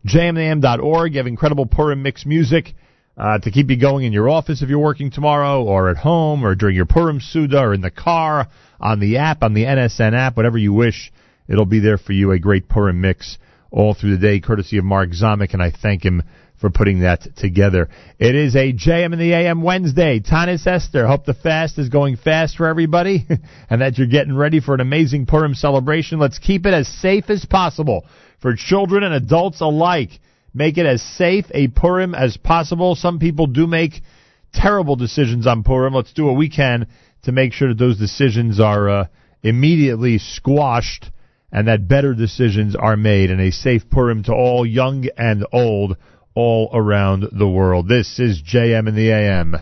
jmandtheam.org. You have incredible Purim mix music uh, to keep you going in your office if you're working tomorrow, or at home, or during your Purim Suda, or in the car, on the app, on the NSN app, whatever you wish. It'll be there for you. A great Purim mix all through the day, courtesy of Mark Zamek, and I thank him for putting that together. It is a JM in the AM Wednesday. Taanis Esther. Hope the fast is going fast for everybody and that you're getting ready for an amazing Purim celebration. Let's keep it as safe as possible for children and adults alike. Make it as safe a Purim as possible. Some people do make terrible decisions on Purim. Let's do what we can to make sure that those decisions are uh, immediately squashed and that better decisions are made and a safe Purim to all young and old all around the world. This is JM in the AM.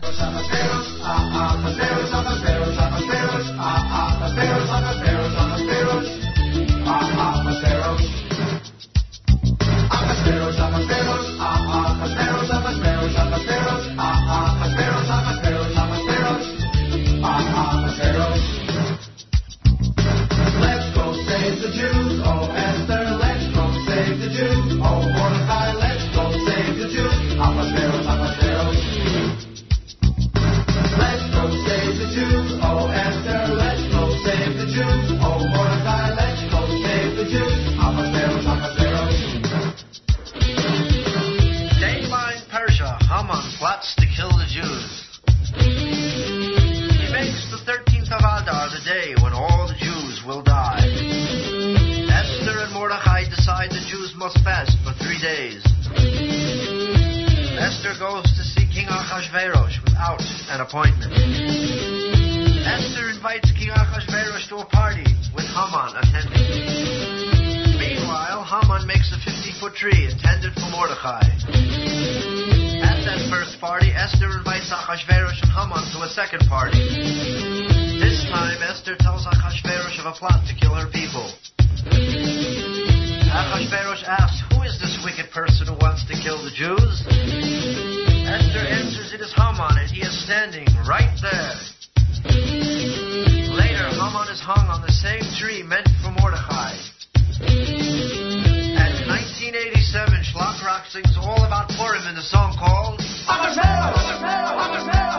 Appointment. Esther invites King Achashverosh to a party with Haman attending. Meanwhile, Haman makes a 50 foot tree intended for Mordecai. At that first party, Esther invites Achashverosh and Haman to a second party. This time, Esther tells Achashverosh of a plot to kill her people. Achashverosh asks, Who is this wicked person who wants to kill the Jews? Esther answers, It is Haman, and he is standing right there. Later, Haman is hung on the same tree meant for Mordecai. And in 1987, Shlock Rock sings all about Purim in the song called Let's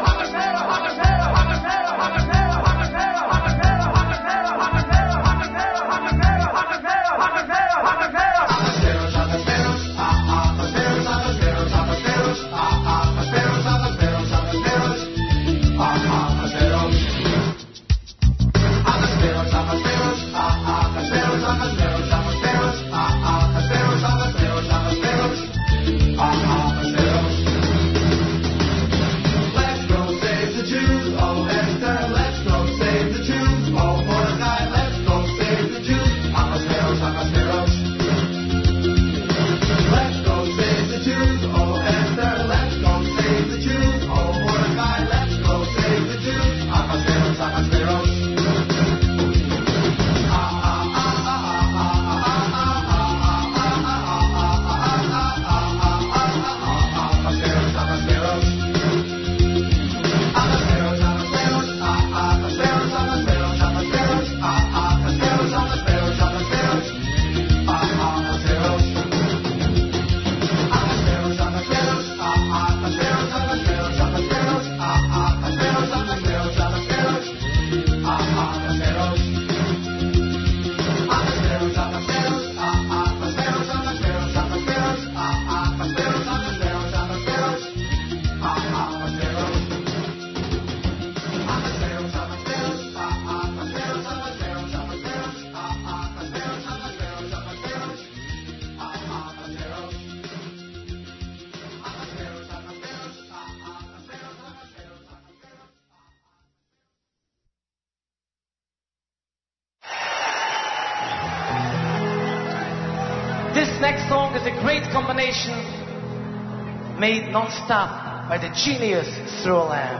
made non-stop by the genius Throlam.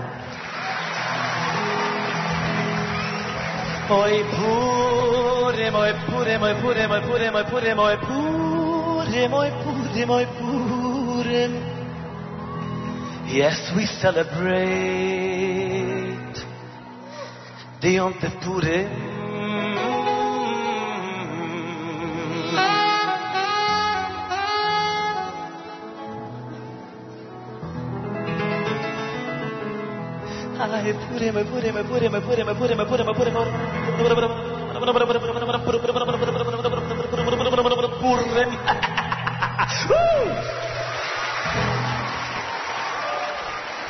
Oi Purim, oi Purim, oi Purim, oi Purim, oi Purim, oi Purim, oi Purim, oi Purim. Yes, we celebrate the Yom Tov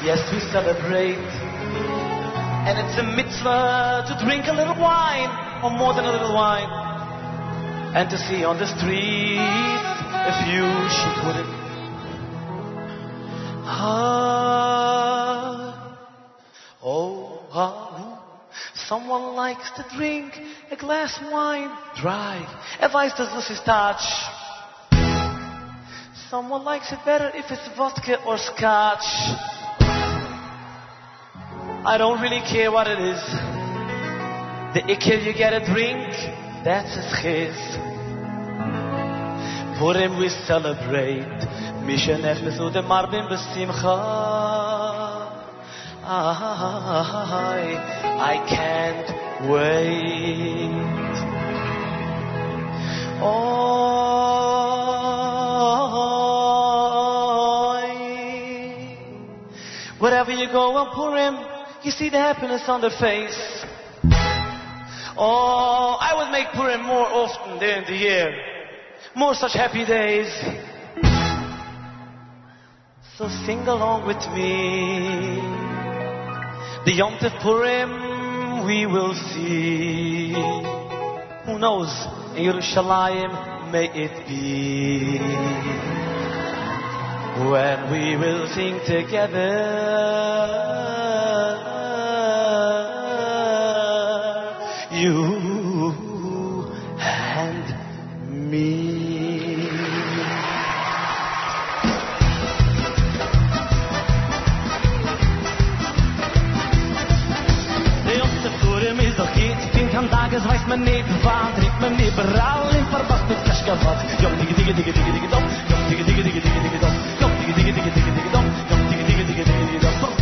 Yes, we celebrate. And it's a mitzvah to drink a little wine, or more than a little wine. And to see on the streets a few shikurim. Ah, someone likes to drink a glass wine dry. Weiß, dass das ist touch. Someone likes it better if it's vodka or scotch. I don't really care what it is. The ikir you get a drink, that's his. Purim we celebrate. U de marbim besimcha. I, I can't wait. Oh, wherever you go on Purim, you see the happiness on their face. Oh, I would make Purim more often during the year. More such happy days. So sing along with me. The Yom Tov Purim we will see. Who knows? In Yerushalayim may it be. When we will sing together. You me niet vaat, riep me liberaal in verwachte kaskavat. Jong, dikke, dikke, dikke, dikke, dikke, dom. Jong, dikke, dikke, dikke, dikke, dikke, dom. Jong, dikke, dikke, dikke, dikke, dikke, dom. Jong, dikke, dikke, dikke, dikke, dikke, dom.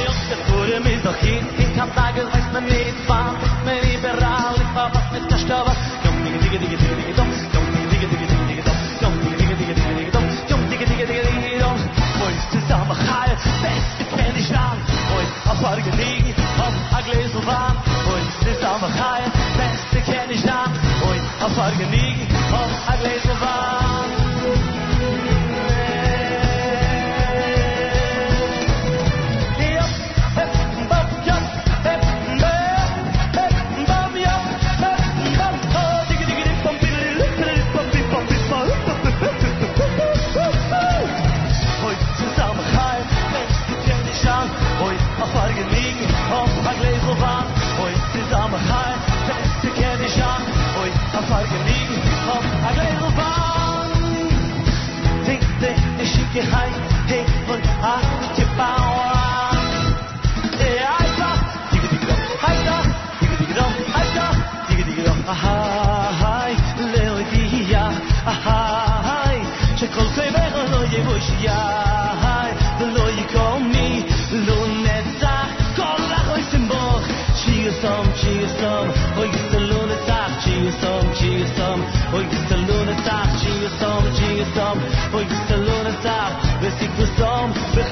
Ich der Tore mis doch hin, ich hab da gewusst, man nicht vaat, riep me liberaal in verwachte kaskavat. Jong, dikke, dikke, dikke, dikke, dikke, dom. Jong, dikke, dikke, dikke, dikke, dom. Jong, dikke, dikke, dikke, dikke, dikke, dom. Dom. Zusammen, beste Fennig, ich Wo ist auf Orgen gläsel warm. Und es ist am Kai, wenn es kenn ich da und auf Sorge nie, auf ein gläsel warm. Hey, hey, und ah,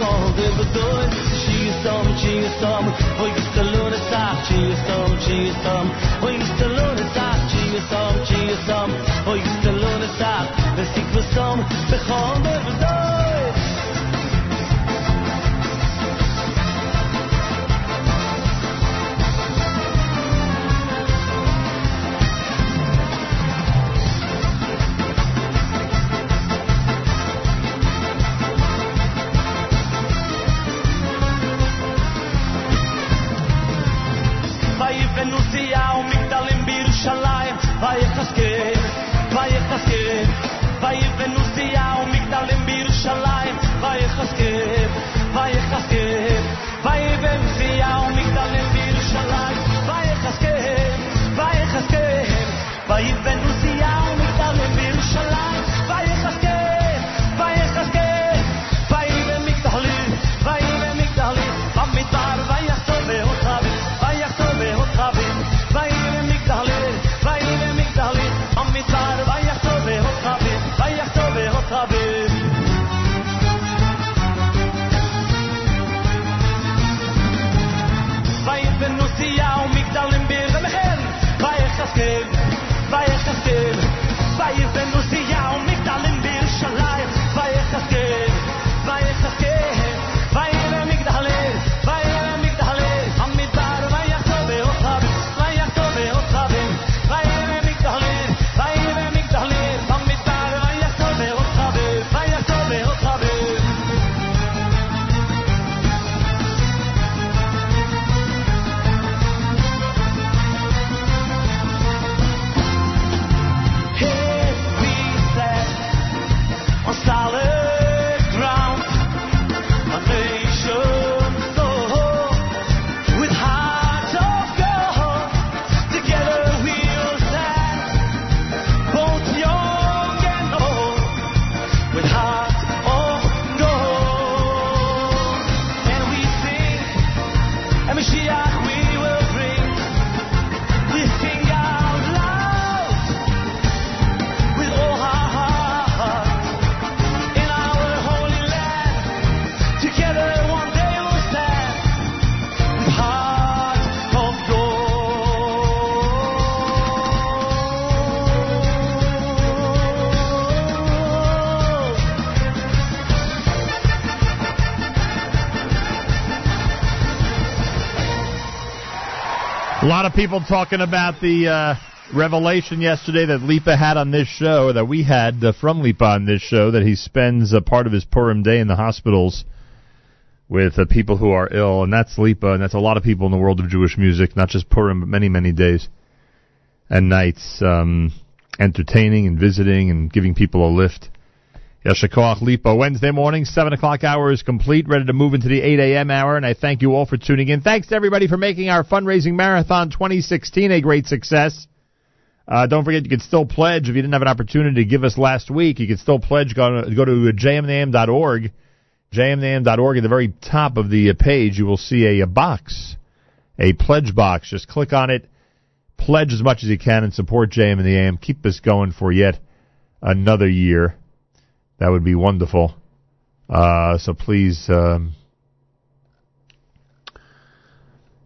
молоды водой Чистом, чистом, вы столуны сах Чистом, чистом, вы столуны сах Чистом, чистом, ojos que lot of people talking about the uh, revelation yesterday that Lipa had on this show, that we had uh, from Lipa on this show, that he spends a part of his Purim day in the hospitals with uh, people who are ill, and that's Lipa, and that's a lot of people in the world of Jewish music, not just Purim, but many, many days and nights, um, entertaining and visiting and giving people a lift. Yeshikoach Lipa. Wednesday morning, 7 o'clock hour is complete, ready to move into the 8 a.m. hour, and I thank you all for tuning in. Thanks to everybody for making our fundraising marathon 2016 a great success. Uh, don't forget, you can still pledge if you didn't have an opportunity to give us last week. You can still pledge. Go to, go to jmnam.org. jmnam.org. At the very top of the page, you will see a, a box, a pledge box. Just click on it. Pledge as much as you can and support JM in the AM. Keep us going for yet another year. That would be wonderful. Uh, so please, um,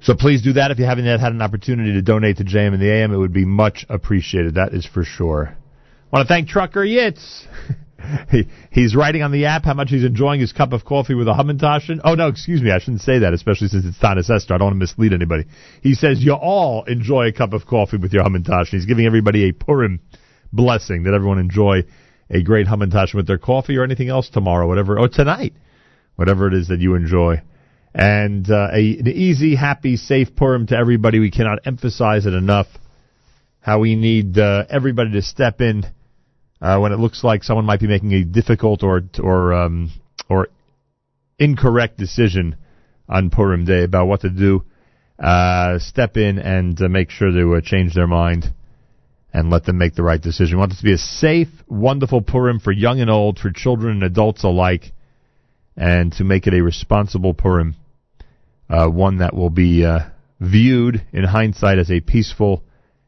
so please do that if you haven't yet had an opportunity to donate to JM in the AM. It would be much appreciated. That is for sure. I want to thank Trucker Yitz. he, he's writing on the app how much he's enjoying his cup of coffee with a Hamantashen. Oh no, excuse me, I shouldn't say that, especially since it's Taanis Esther. I don't want to mislead anybody. He says you all enjoy a cup of coffee with your Hamantashen. He's giving everybody a Purim blessing that everyone enjoy a great Hamantashen with their coffee or anything else tomorrow, whatever, or tonight, whatever it is that you enjoy. And uh, a, an easy, happy, safe Purim to everybody. We cannot emphasize it enough how we need uh, everybody to step in uh, when it looks like someone might be making a difficult or or um, or incorrect decision on Purim Day about what to do. Uh, step in and uh, make sure to uh, change their mind and let them make the right decision. We want this to be a safe, wonderful Purim for young and old, for children and adults alike, and to make it a responsible Purim, uh, one that will be uh, viewed in hindsight as a peaceful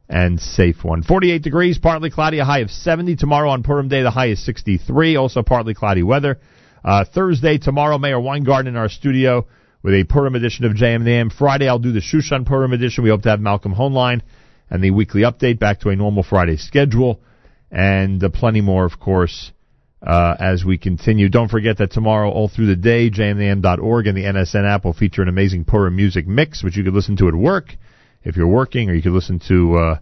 and safe one. 48 degrees, partly cloudy, a high of 70. Tomorrow on Purim Day, the high is 63. Also partly cloudy weather. Uh, Thursday, tomorrow, Meir Weingarten in our studio with a Purim edition of JMNAM. Friday, I'll do the Shushan Purim edition. We hope to have Malcolm Hoenlein and the weekly update back to a normal Friday schedule, and uh, plenty more, of course, uh, as we continue. Don't forget that tomorrow, all through the day, jmam.org and the NSN app will feature an amazing Purim music mix, which you could listen to at work if you're working, or you could listen to uh,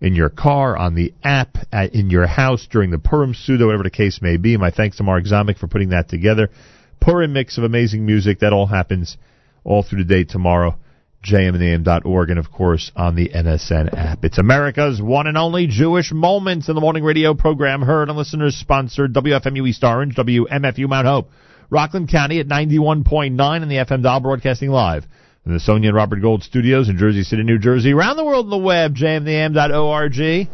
in your car, on the app, at, in your house during the Purim Seudah, whatever the case may be. My thanks to Mark Zomick for putting that together. Purim mix of amazing music. That all happens all through the day tomorrow jmnam.org, and of course on the NSN app. It's America's one and only Jewish Moments in the Morning Radio program, heard on listeners sponsored WFMU East Orange, WMFU Mount Hope, Rockland County at 91.9 in the FM dial broadcasting live. In the Sonia and Robert Gold studios in Jersey City, New Jersey, around the world on the web, jmnam.org.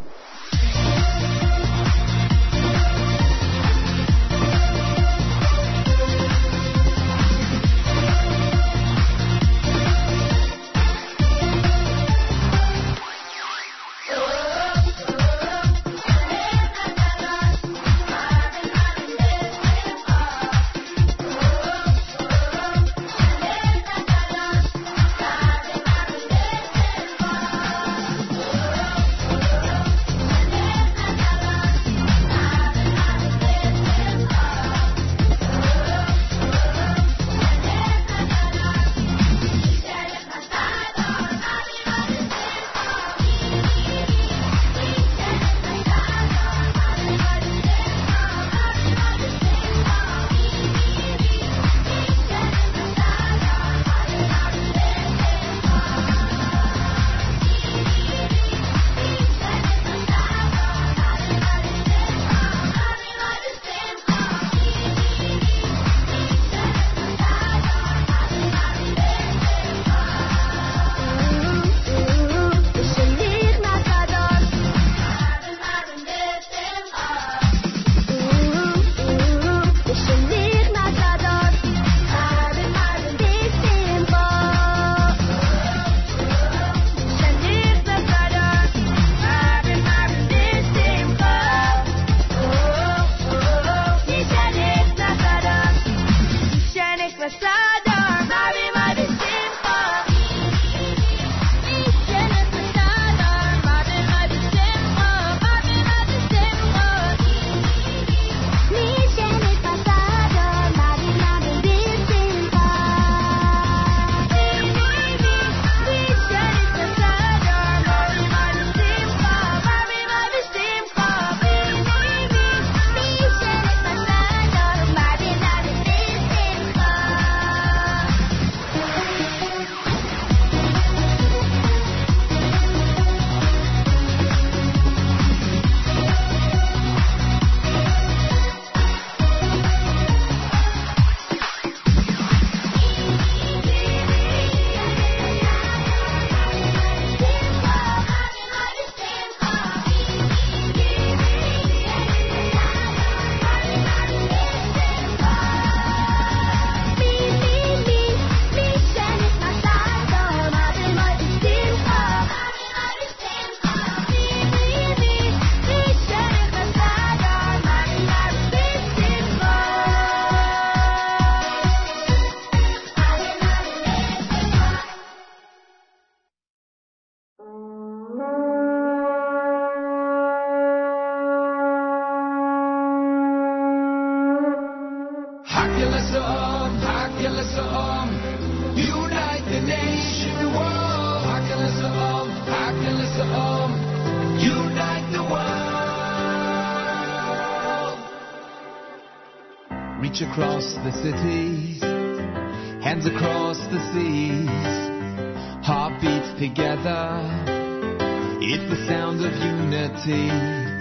across the cities, hands across the seas, heartbeats together. It's the sound of unity.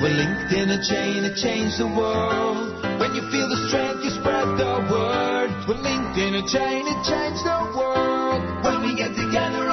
We're linked in a chain to change the world. When you feel the strength, you spread the word. We're linked in a chain to change the world. When we get together,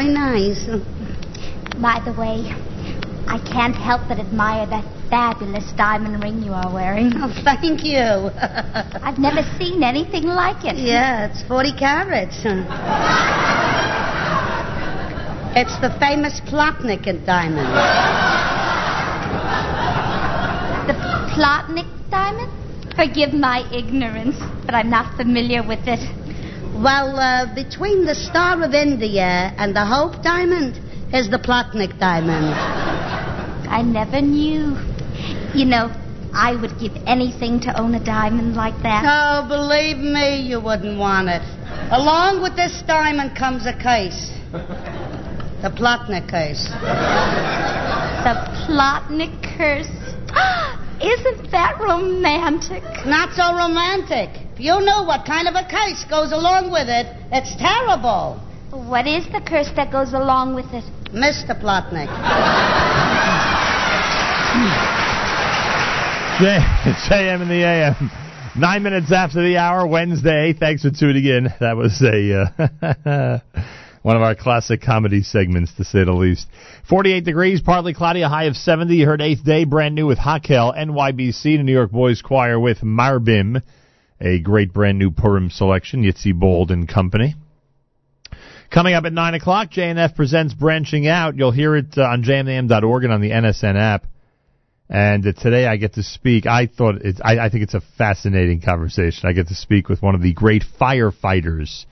Very nice. By the way, I can't help but admire that fabulous diamond ring you are wearing. Oh, thank you. I've never seen anything like it. Yeah, it's 40 carats. It's the famous Plotnik diamond. The Plotnik diamond? Forgive my ignorance, but I'm not familiar with it. Well, uh, between the Star of India and the Hope diamond is the Plotnik diamond. I never knew. You know, I would give anything to own a diamond like that. Oh, believe me, you wouldn't want it. Along with this diamond comes a case. The Plotnik case. The Plotnik curse. Isn't that romantic? Not so romantic. If you knew what kind of a case goes along with it, it's terrible. What is the curse that goes along with it? Mr. Plotnik. J- JM in the AM. Nine minutes after the hour, Wednesday. Thanks for tuning in. That was a uh, one of our classic comedy segments, to say the least. 48 degrees, partly cloudy, a high of 70. You heard Eighth Day, brand new with Hakhel, NYBC, the New York Boys Choir with Marbim, a great brand new Purim selection, Yitzy Bald and Company. Coming up at 9 o'clock, JNF presents Branching Out. You'll hear it uh, on jmam.org and on the NSN app. And uh, today I get to speak. I thought it's, I, I think it's a fascinating conversation. I get to speak with one of the great firefighters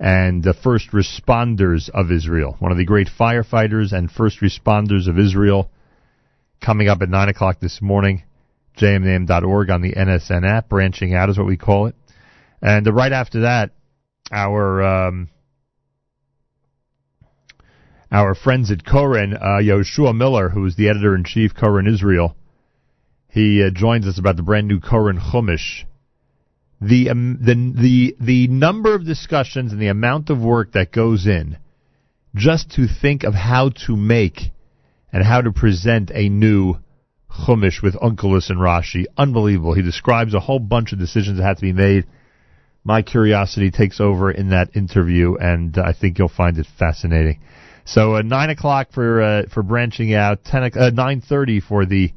and the first responders of Israel. One of the great firefighters and first responders of Israel. Coming up at 9 o'clock this morning, jmnam.org on the NSN app. Branching out is what we call it. And uh, right after that, our um, our friends at Koren, uh, Yoshua Miller, who is the editor in chief, Koren Israel, he uh, joins us about the brand new Koren Chumash. The um, the the the number of discussions and the amount of work that goes in just to think of how to make and how to present a new Chumash with Onkelos and Rashi, unbelievable. He describes a whole bunch of decisions that had to be made. My curiosity takes over in that interview, and I think you'll find it fascinating. So uh, nine o'clock for uh, for branching out, ten uh, nine thirty for the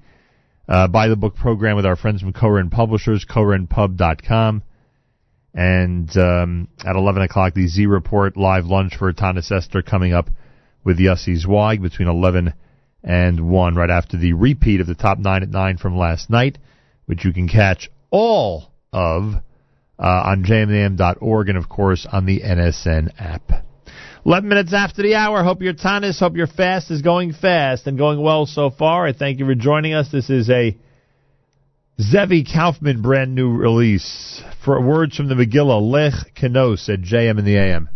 uh, buy the book program with our friends from Koren Publishers, KorenPub.com, and um, at eleven o'clock the Z Report live lunch for Taanis Esther coming up with Yossi Zweig between eleven and one, right after the repeat of the top nine at nine from last night, which you can catch all of uh, on jmam.org and of course on the NSN app. 11 minutes after the hour. Hope your Taanis, hope your fast is going fast and going well so far. I thank you for joining us. This is a Zevi Kaufman brand new release. For words from the Megillah, Lech Kenos at JM in the AM.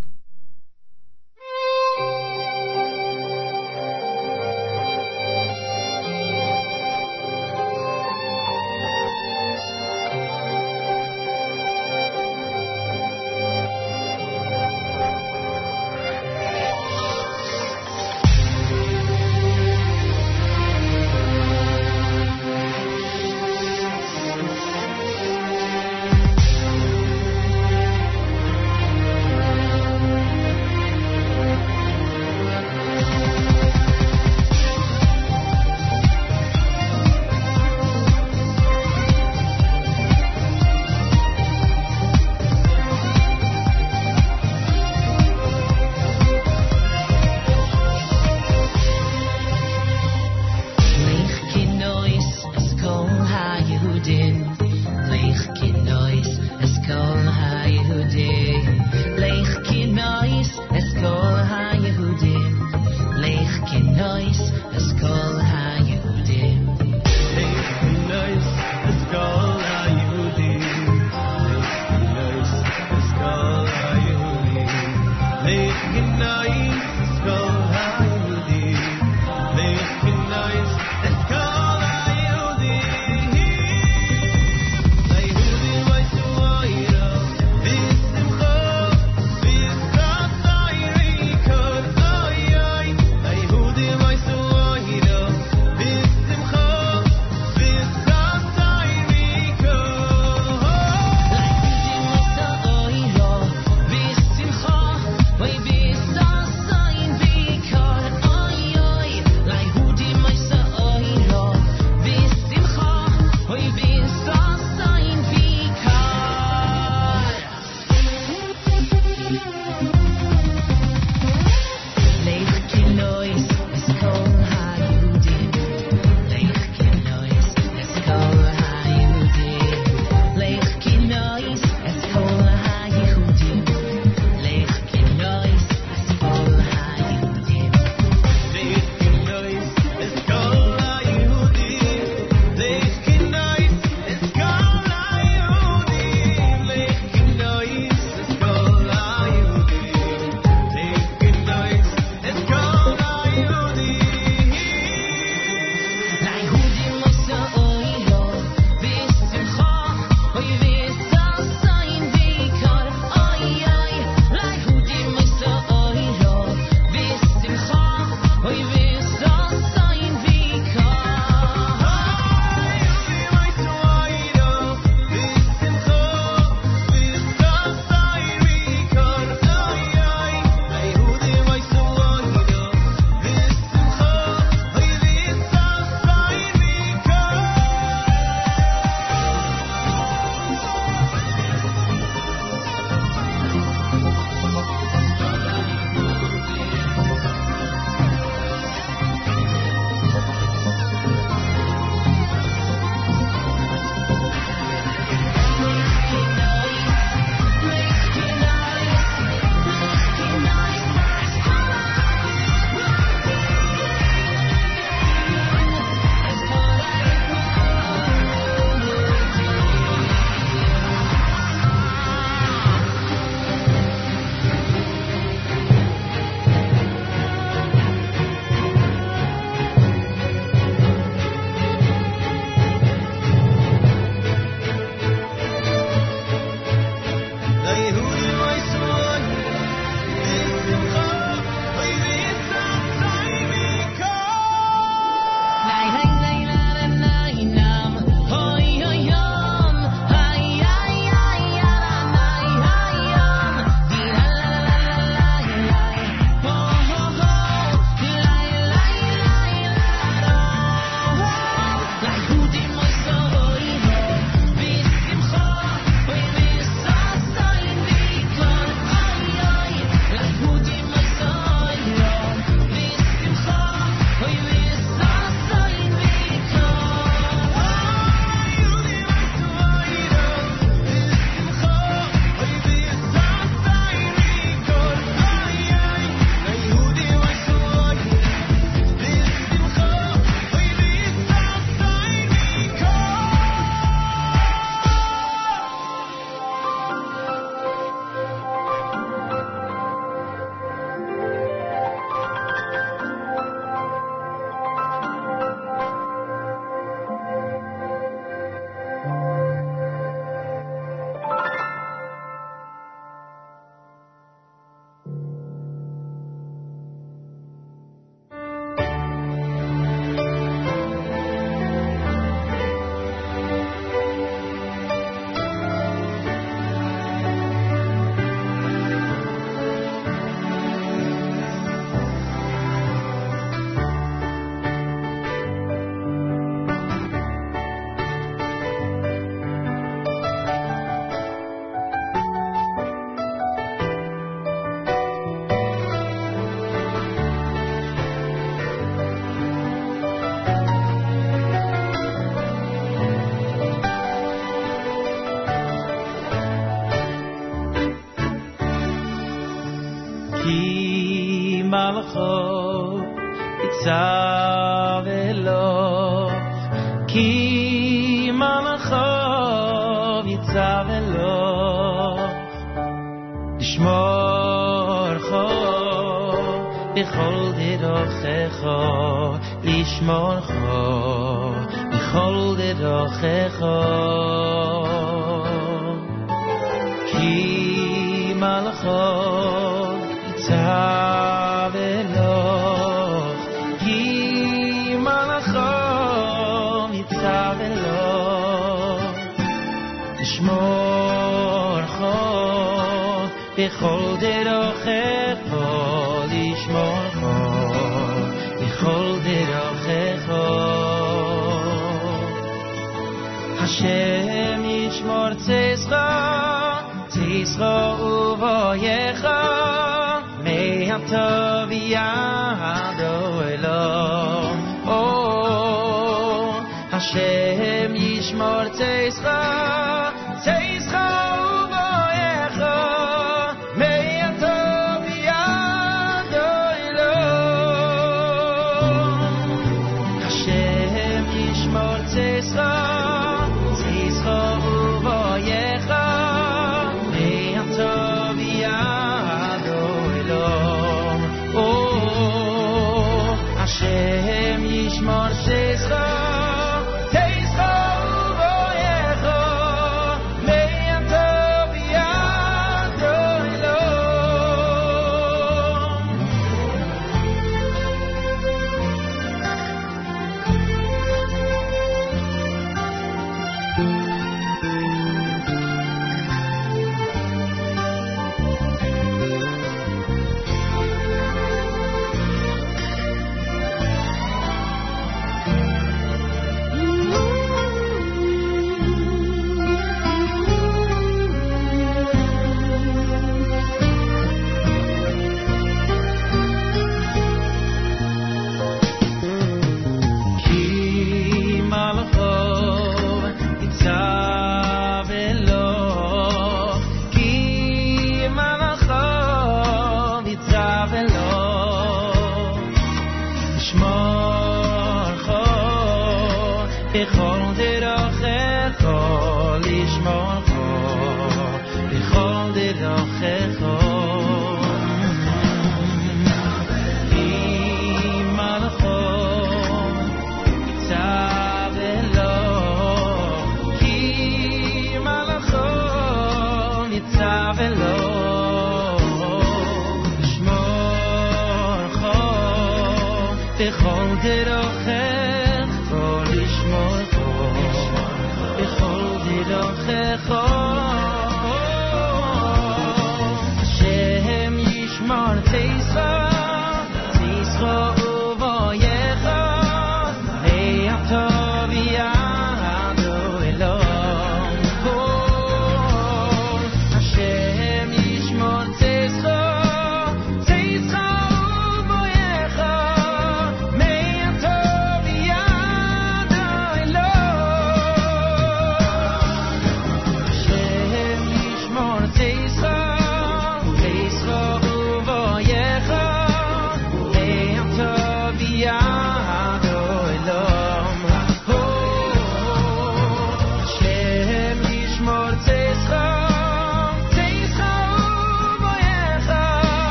خاطر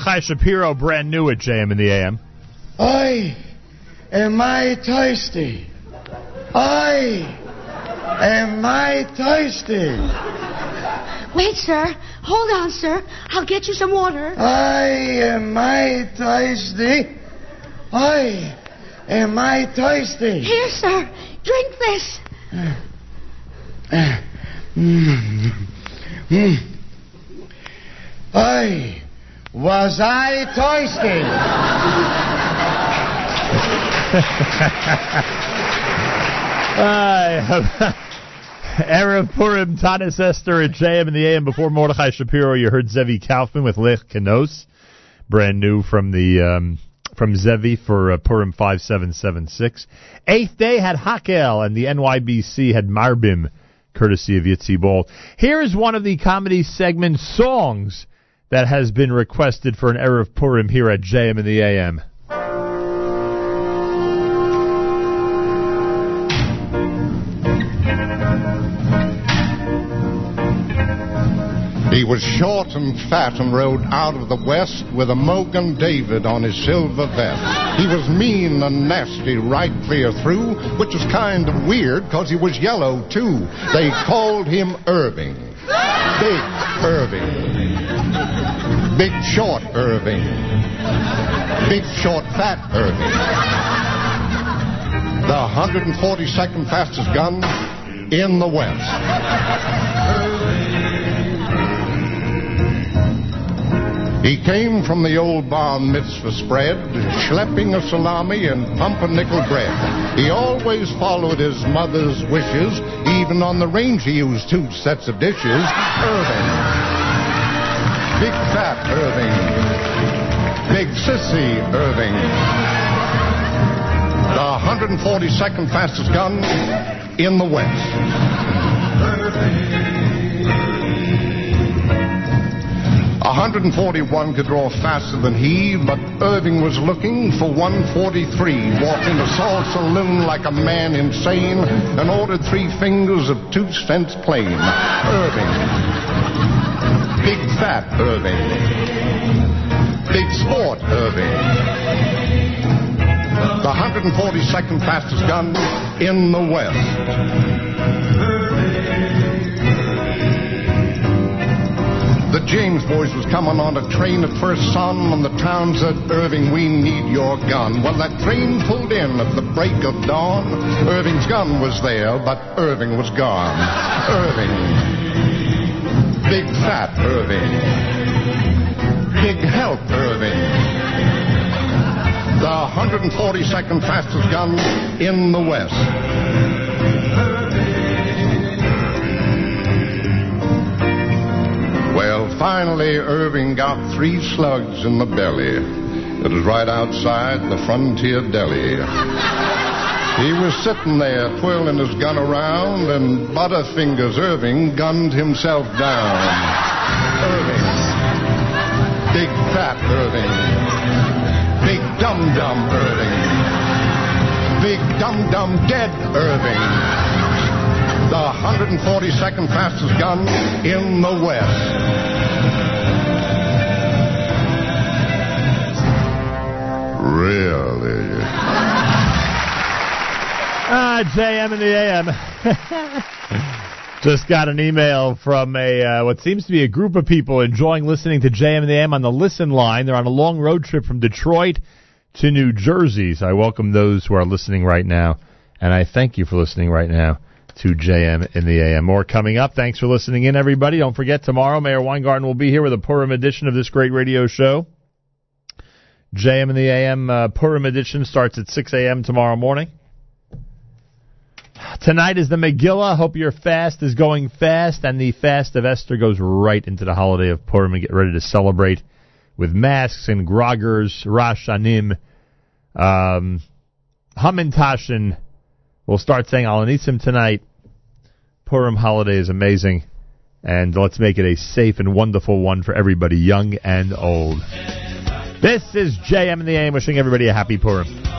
Mordechai Shapiro, brand new at JM in the AM. I am I tasty. I am I tasty. Wait, sir. Hold on, sir. I'll get you some water. I am I tasty. I am I tasty. Here, sir. Drink this. Uh, uh, mm, mm. I was I thirsty? erev Purim, Taanis Esther at JM in the AM. Before Mordechai Shapiro, you heard Zevi Kaufman with Lech Kenos, brand new from the um, from Zevi for uh, Purim 5776. Eighth day had Hakhel, and the NYBC had Marbim, courtesy of Yitzy Bald. Here is one of the comedy segment songs that has been requested for an Erev Purim here at JM in the AM. He was short and fat and rode out of the west with a Mogen David on his silver vest. He was mean and nasty right clear through, which was kind of weird because he was yellow too. They called him Irving. Big Irving. Big short Irving. Big short fat Irving. The 142nd fastest gun in the West. He came from the old bar mitzvah spread, schlepping a salami and pumpernickel bread. He always followed his mother's wishes. Even on the range, he used two sets of dishes. Irving. Big fat Irving. Big sissy Irving. The 142nd fastest gun in the West. 141 could draw faster than he, but Irving was looking for 143. Walked into Saul's saloon like a man insane and ordered three fingers of two cents plain. Irving. Big fat Irving. Big sport Irving. The 142nd fastest gun in the West. The James boys was coming on a train at first sun, and the town said, Irving, we need your gun. Well, that train pulled in at the break of dawn. Irving's gun was there, but Irving was gone. Irving. Big fat Irving. Big help Irving. The 142nd fastest gun in the West. Well, finally, Irving got three slugs in the belly. It was right outside the Frontier Deli. He was sitting there twirling his gun around, and Butterfingers Irving gunned himself down. Irving. Big fat Irving. Big dum dum Irving. Big dum dum dead Irving the 142nd fastest gun in the West. Really? Ah, JM in the AM. Just got an email from a uh, what seems to be a group of people enjoying listening to JM in the AM on the listen line. They're on a long road trip from Detroit to New Jersey. So I welcome those who are listening right now, and I thank you for listening right now to JM in the AM. More coming up. Thanks for listening in, everybody. Don't forget, tomorrow, Meir Weingarten will be here with a Purim edition of this great radio show. JM in the AM uh, Purim edition starts at 6 a.m. tomorrow morning. Tonight is the Megillah. Hope your fast is going fast, and the fast of Esther goes right into the holiday of Purim and get ready to celebrate with masks and groggers, Rashanim, um, Hamantashen. We'll start saying Al HaNisim tonight. Purim holiday is amazing, and let's make it a safe and wonderful one for everybody, young and old. This is JM in the AM, wishing everybody a happy Purim.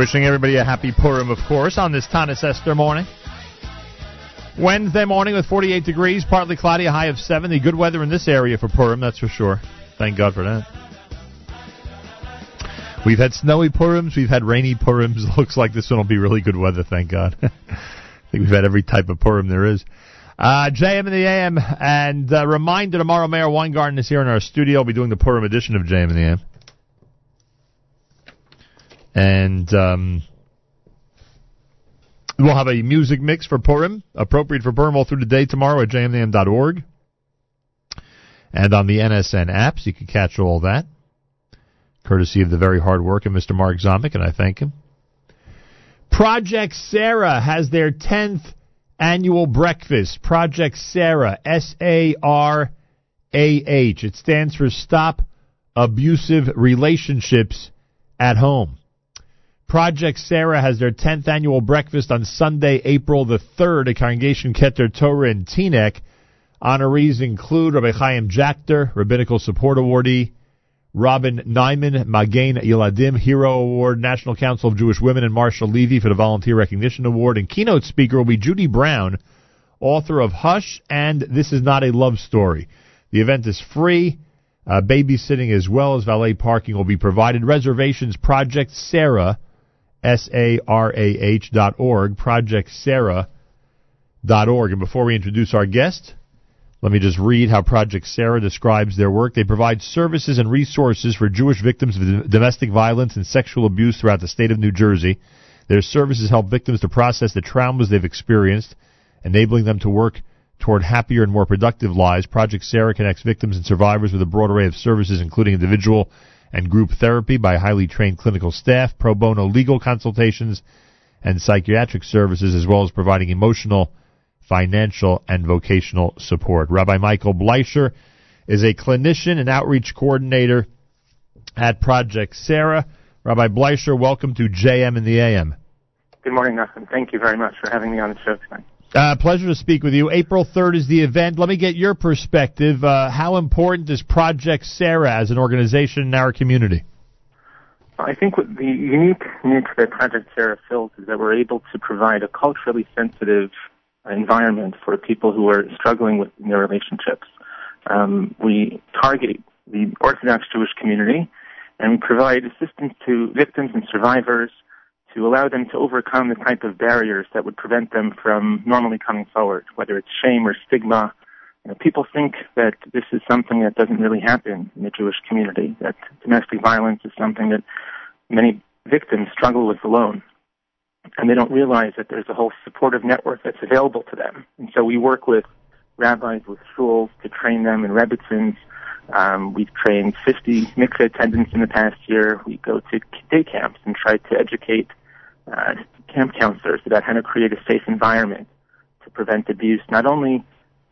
Wishing everybody a happy Purim, of course, on this Taanis Esther morning. Wednesday morning with 48 degrees, partly cloudy, a high of 70. Good weather in this area for Purim, that's for sure. Thank God for that. We've had snowy Purims, we've had rainy Purims. Looks like this one will be really good weather, thank God. I think we've had every type of Purim there is. Uh, JM in the AM, and uh, reminder tomorrow Meir Weingarten is here in our studio. I'll be doing the Purim edition of JM in the AM. And um, we'll have a music mix for Purim, appropriate for Purim all through the day tomorrow at jmnam.org. And on the NSN apps, you can catch all that, courtesy of the very hard work of Mr. Mark Zomick, and I thank him. Project Sarah has their 10th annual breakfast. Project Sarah, S A R A H. It stands for Stop Abusive Relationships at Home. Project Sarah has their 10th annual breakfast on Sunday, April the 3rd at Congregation Keter Torah in Teaneck. Honorees include Rabbi Chaim Jachter, Rabbinical Support Awardee, Robin Nyman, Magen Yeladim Hero Award, National Council of Jewish Women, and Marshall Levy for the Volunteer Recognition Award. And keynote speaker will be Judy Brown, author of Hush and This Is Not a Love Story. The event is free. Uh, babysitting as well as valet parking will be provided. Reservations Project Sarah, S A R A H dot org, Project Sarah dot org. And before we introduce our guest, let me just read how Project Sarah describes their work. They provide services and resources for Jewish victims of domestic violence and sexual abuse throughout the state of New Jersey. Their services help victims to process the traumas they've experienced, enabling them to work toward happier and more productive lives. Project Sarah connects victims and survivors with a broad array of services, including individual and group therapy by highly trained clinical staff, pro bono legal consultations, and psychiatric services, as well as providing emotional financial, and vocational support. Rabbi Michael Bleicher is a clinician and outreach coordinator at Project Sarah. Rabbi Bleicher, welcome to JM in the AM. Good morning, Nachum. Thank you very much for having me on the show tonight. Uh, pleasure to speak with you. April 3rd is the event. Let me get your perspective. Uh, how important is Project Sarah as an organization in our community? I think what the unique niche that Project Sarah fills is that we're able to provide a culturally sensitive environment for people who are struggling with their relationships. Um, we target the Orthodox Jewish community and we provide assistance to victims and survivors to allow them to overcome the type of barriers that would prevent them from normally coming forward, whether it's shame or stigma. You know, people think that this is something that doesn't really happen in the Jewish community, that domestic violence is something that many victims struggle with alone and they don't realize that there's a whole supportive network that's available to them. And so we work with rabbis, with schools to train them in rebbitzins. Um, we've trained 50 mikveh attendants in the past year. We go to day camps and try to educate uh, camp counselors about how to create a safe environment to prevent abuse, not only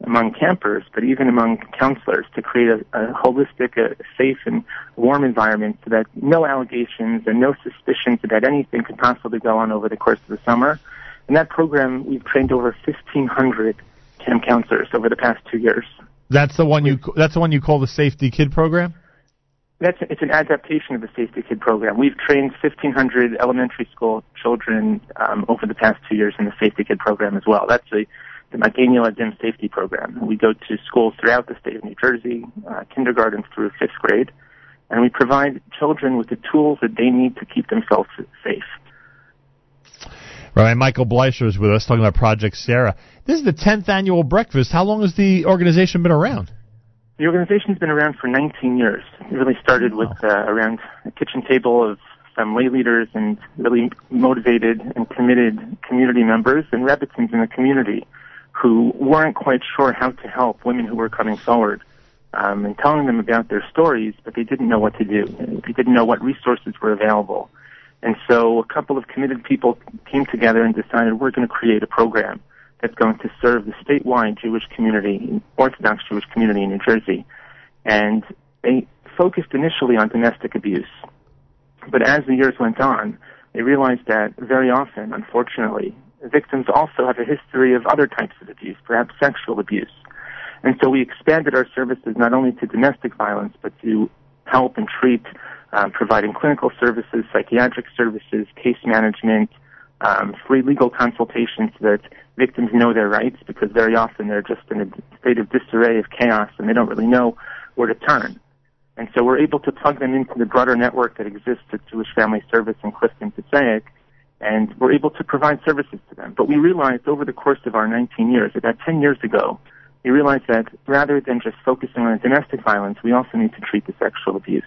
among campers, but even among counselors to create a, a holistic, a, safe, and warm environment so that no allegations and no suspicions about anything could possibly go on over the course of the summer. In that program, we've trained over 1,500 camp counselors over the past two years. That's the one you. That's the one you call the Safety Kid program. That's it's an adaptation of the Safety Kid program. We've trained 1,500 elementary school children um, over the past two years in the Safety Kid program as well. That's a the Magen Yeladim Safety Program. We go to schools throughout the state of New Jersey, uh, kindergarten through fifth grade, and we provide children with the tools that they need to keep themselves safe. Right, Michael Bleicher is with us talking about Project Sarah. This is the 10th annual breakfast. How long has the organization been around? The organization's been around for 19 years. It really started with uh, around a kitchen table of some lay leaders and really motivated and committed community members and rebbitzins in the community who weren't quite sure how to help women who were coming forward um, and telling them about their stories, but they didn't know what to do. They didn't know what resources were available. And so a couple of committed people came together and decided we're going to create a program that's going to serve the statewide Jewish community, Orthodox Jewish community in New Jersey. And they focused initially on domestic abuse. But as the years went on, they realized that very often, unfortunately, victims also have a history of other types of abuse, perhaps sexual abuse. And so we expanded our services not only to domestic violence, but to help and treat um, providing clinical services, psychiatric services, case management, um, free legal consultations so that victims know their rights because very often they're just in a state of disarray of chaos and they don't really know where to turn. And so we're able to plug them into the broader network that exists at Jewish Family Service in Clifton Passaic, and we're able to provide services to them. But we realized over the course of our 19 years, about 10 years ago, we realized that rather than just focusing on domestic violence, we also need to treat the sexual abuse.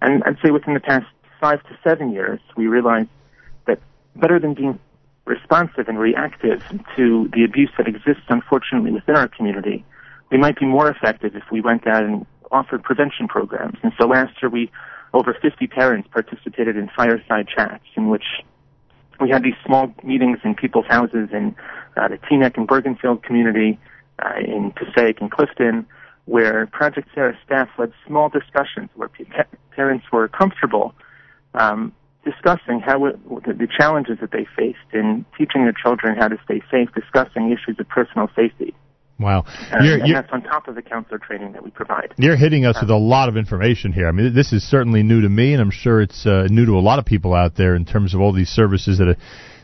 And I'd say within the past five to seven years, we realized better than being responsive and reactive to the abuse that exists, unfortunately, within our community, we might be more effective if we went out and offered prevention programs. And so last year, we over 50 parents participated in fireside chats in which we had these small meetings in people's houses in uh, the Teaneck and Bergenfield community, uh, in Passaic and Clifton, where Project Sarah staff led small discussions where pa- parents were comfortable um, discussing how it, the, challenges that they faced in teaching their children how to stay safe, discussing issues of personal safety. Wow. And, You're, you're, that's on top of the counselor training that we provide. you're hitting us with a lot of information here. I mean, this is certainly new to me, and I'm sure it's uh, new to a lot of people out there in terms of all these services that. Are,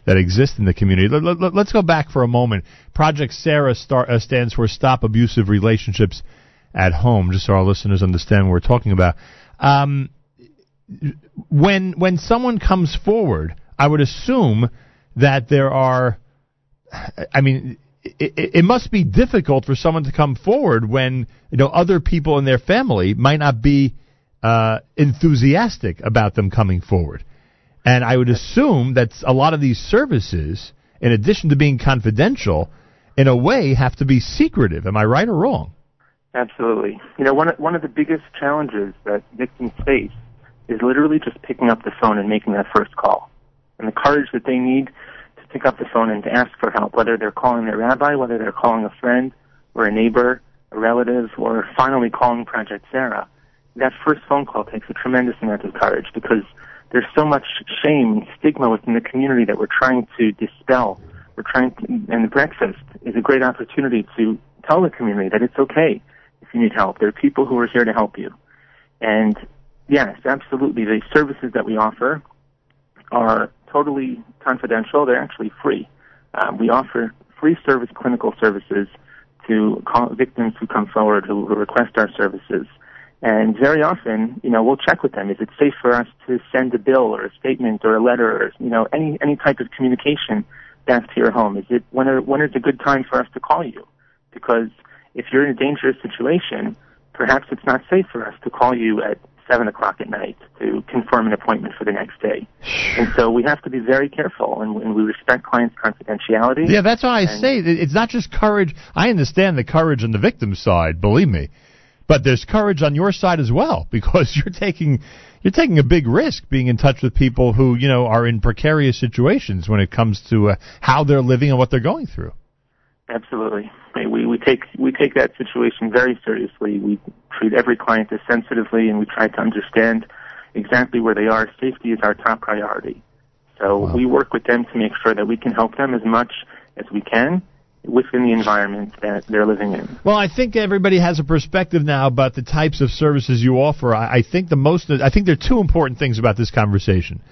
that exist in the community. Let, let, let's go back for a moment. Project Sarah star, uh, stands for Stop Abusive Relationships at Home, just so our listeners understand what we're talking about. Um, when when someone comes forward, I would assume that there are. I mean, it, it, must be difficult for someone to come forward when you know other people in their family might not be uh, enthusiastic about them coming forward. And I would assume that a lot of these services, in addition to being confidential, in a way have to be secretive. Am I right or wrong? Absolutely. You know, one one of the biggest challenges that victims face is literally just picking up the phone and making that first call. And the courage that they need to pick up the phone and to ask for help, whether they're calling their rabbi, whether they're calling a friend or a neighbor, a relative, or finally calling Project Sarah. That first phone call takes a tremendous amount of courage because there's so much shame and stigma within the community that we're trying to dispel. We're trying to, and the breakfast is a great opportunity to tell the community that it's okay if you need help. There are people who are here to help you. And yes, absolutely, the services that we offer are totally confidential. They're actually free. Um, we offer free service clinical services to victims who come forward who, who request our services. And very often, you know, we'll check with them. Is it safe for us to send a bill or a statement or a letter or, you know, any, any type of communication back to your home? Is it, when, are, when is a good time for us to call you? Because if you're in a dangerous situation, perhaps it's not safe for us to call you at seven o'clock at night to confirm an appointment for the next day. And so we have to be very careful and, and we respect clients' confidentiality. Yeah, that's why I say it's not just courage. I understand the courage on the victim's side, believe me, but there's courage on your side as well because you're taking you're taking a big risk being in touch with people who you know are in precarious situations when it comes to uh, how they're living and what they're going through. Absolutely. We, we take we take that situation very seriously. We treat every client as sensitively, and we try to understand exactly where they are. Safety is our top priority. So we work with them to make sure that we can help them as much as we can within the environment that they're living in. Well, I think everybody has a perspective now about the types of services you offer. I, I think the most I think there are two important things about this conversation.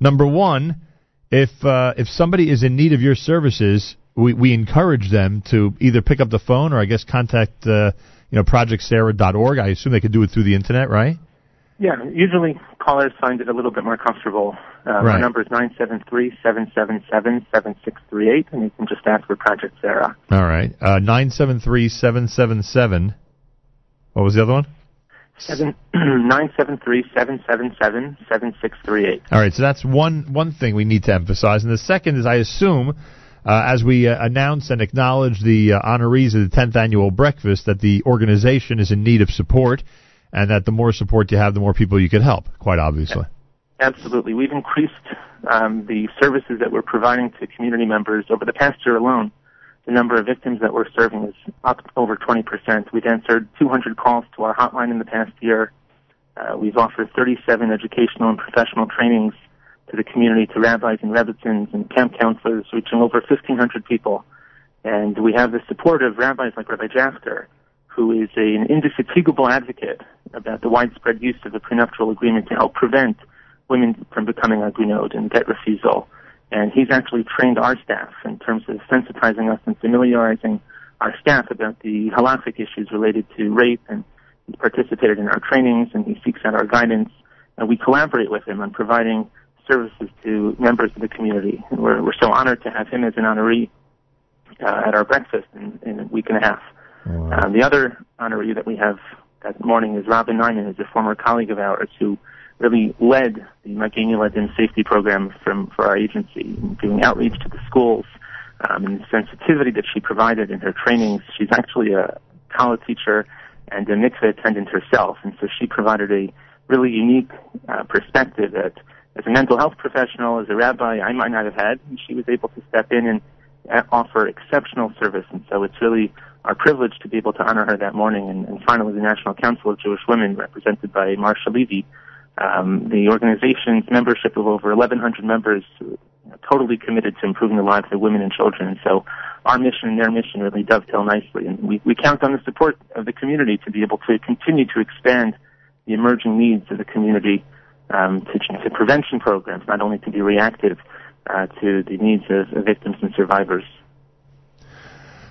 Number one, if uh, if somebody is in need of your services, we, we encourage them to either pick up the phone or I guess contact uh, you know projectsarah.org. I assume they could do it through the internet, right? Yeah, usually callers find it a little bit more comfortable. Uh, Our Right. number is nine seven three seven seven seven seven six three eight, and you can just ask for Project Sarah. All right. Uh, nine seven three seven seven seven. What was the other one? Seven nine seven three seven seven seven seven six three eight. All right, so that's one one thing we need to emphasize, and the second is, I assume, uh, as we uh, announce and acknowledge the uh, honorees of the 10th annual breakfast, that the organization is in need of support, and that the more support you have, the more people you can help. Quite obviously. Absolutely. We've increased um, the services that we're providing to community members over the past year alone. The number of victims that we're serving is up over 20%. We've answered 200 calls to our hotline in the past year. Uh, we've offered 37 educational and professional trainings to the community, to rabbis and rebbitzins and camp counselors, reaching over 1,500 people. And we have the support of rabbis like Rabbi Jachter, who is an indefatigable advocate about the widespread use of the prenuptial agreement to help prevent women from becoming agunot and get refusal. And he's actually trained our staff in terms of sensitizing us and familiarizing our staff about the halachic issues related to rape and he's participated in our trainings and he seeks out our guidance and we collaborate with him on providing services to members of the community. And we're, we're so honored to have him as an honoree uh, at our breakfast in, in a week and a half. Um, the other honoree that we have that morning is Robin Nyman, who's a former colleague of ours who really led the Magen Yeladim safety program from for our agency, doing outreach to the schools, um, and the sensitivity that she provided in her trainings. She's actually a college teacher and a mikveh attendant herself, and so she provided a really unique uh, perspective that, as a mental health professional, as a rabbi, I might not have had. And she was able to step in and uh, offer exceptional service, and so it's really our privilege to be able to honor her that morning. And, and finally, the National Council of Jewish Women, represented by Marsha Levy, um, the organization's membership of over 1,100 members, totally committed to improving the lives of women and children. And so our mission and their mission really dovetail nicely. And we, we count on the support of the community to be able to continue to expand the emerging needs of the community um, to, prevention programs, not only to be reactive uh, to the needs of, of victims and survivors.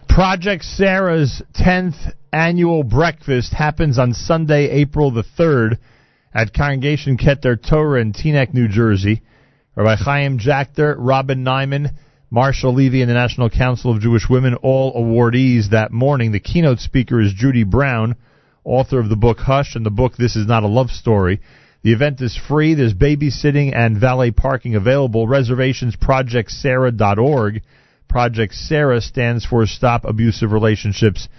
Project Sarah's 10th annual breakfast happens on Sunday, April the 3rd at Congregation Keter Torah in Teaneck, New Jersey. Rabbi Chaim Jachter, Robin Nyman, Marshall Levy, and the National Council of Jewish Women, all awardees that morning. The keynote speaker is Judy Brown, author of the book Hush and the book This Is Not a Love Story. The event is free. There's babysitting and valet parking available. Reservations projectsarah.org. Project Sarah stands for Stop Abusive Relationships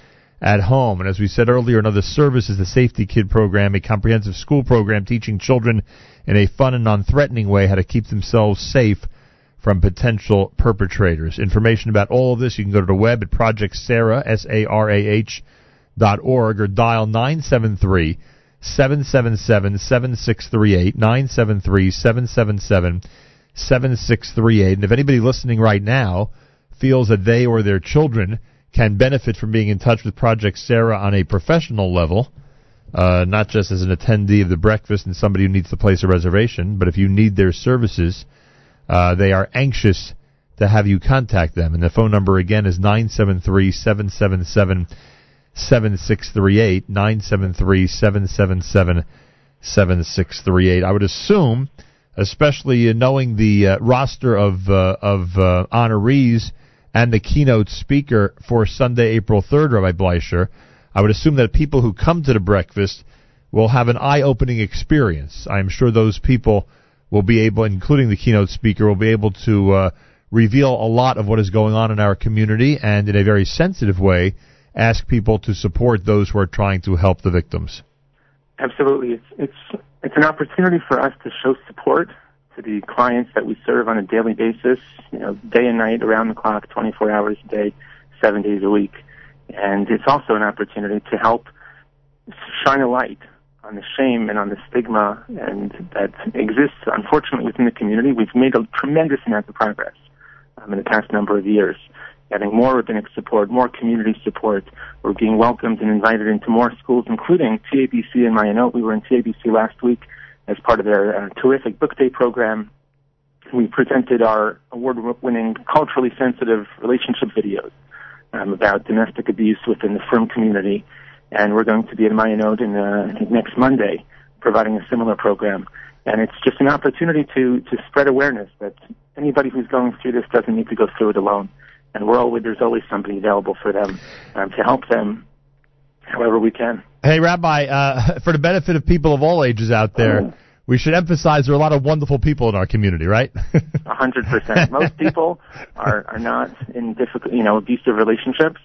at Home. And as we said earlier, another service is the Safety Kid program, a comprehensive school program teaching children in a fun and non-threatening way how to keep themselves safe from potential perpetrators. Information about all of this, you can go to the web at Project Sarah, dot org, or dial 973 777 7638, 973 777 7638. And if anybody listening right now feels that they or their children can benefit from being in touch with Project Sarah on a professional level, uh, not just as an attendee of the breakfast and somebody who needs to place a reservation, but if you need their services, uh, they are anxious to have you contact them. And the phone number again is 973 777 7638, 973 777 7638. I would assume, especially knowing the uh, roster of, uh, of uh, honorees and the keynote speaker for Sunday, April 3rd, Rabbi Bleicher, I would assume that people who come to the breakfast will have an eye-opening experience. I'm sure those people will be able, including the keynote speaker, will be able to uh, reveal a lot of what is going on in our community and in a very sensitive way ask people to support those who are trying to help the victims. Absolutely, it's it's it's an opportunity for us to show support to the clients that we serve on a daily basis, you know, day and night, around the clock, 24 hours a day, seven days a week, and it's also an opportunity to help shine a light on the shame and on the stigma and that exists unfortunately within the community. We've made a tremendous amount of progress um, in the past number of years getting more rabbinic support, more community support. We're being welcomed and invited into more schools, including TABC in Mayanot. We were in TABC last week as part of their uh, terrific book day program. We presented our award-winning culturally sensitive relationship videos um, about domestic abuse within the frum community, and we're going to be in Mayanot in, uh, next Monday, providing a similar program. And it's just an opportunity to to spread awareness that anybody who's going through this doesn't need to go through it alone and we're always there's always somebody available for them um, to help them however we can. Hey, Rabbi, uh, for the benefit of people of all ages out there, Oh. we should emphasize there are a lot of wonderful people in our community, right? A hundred percent. Most people are are not in difficult, you know, abusive relationships,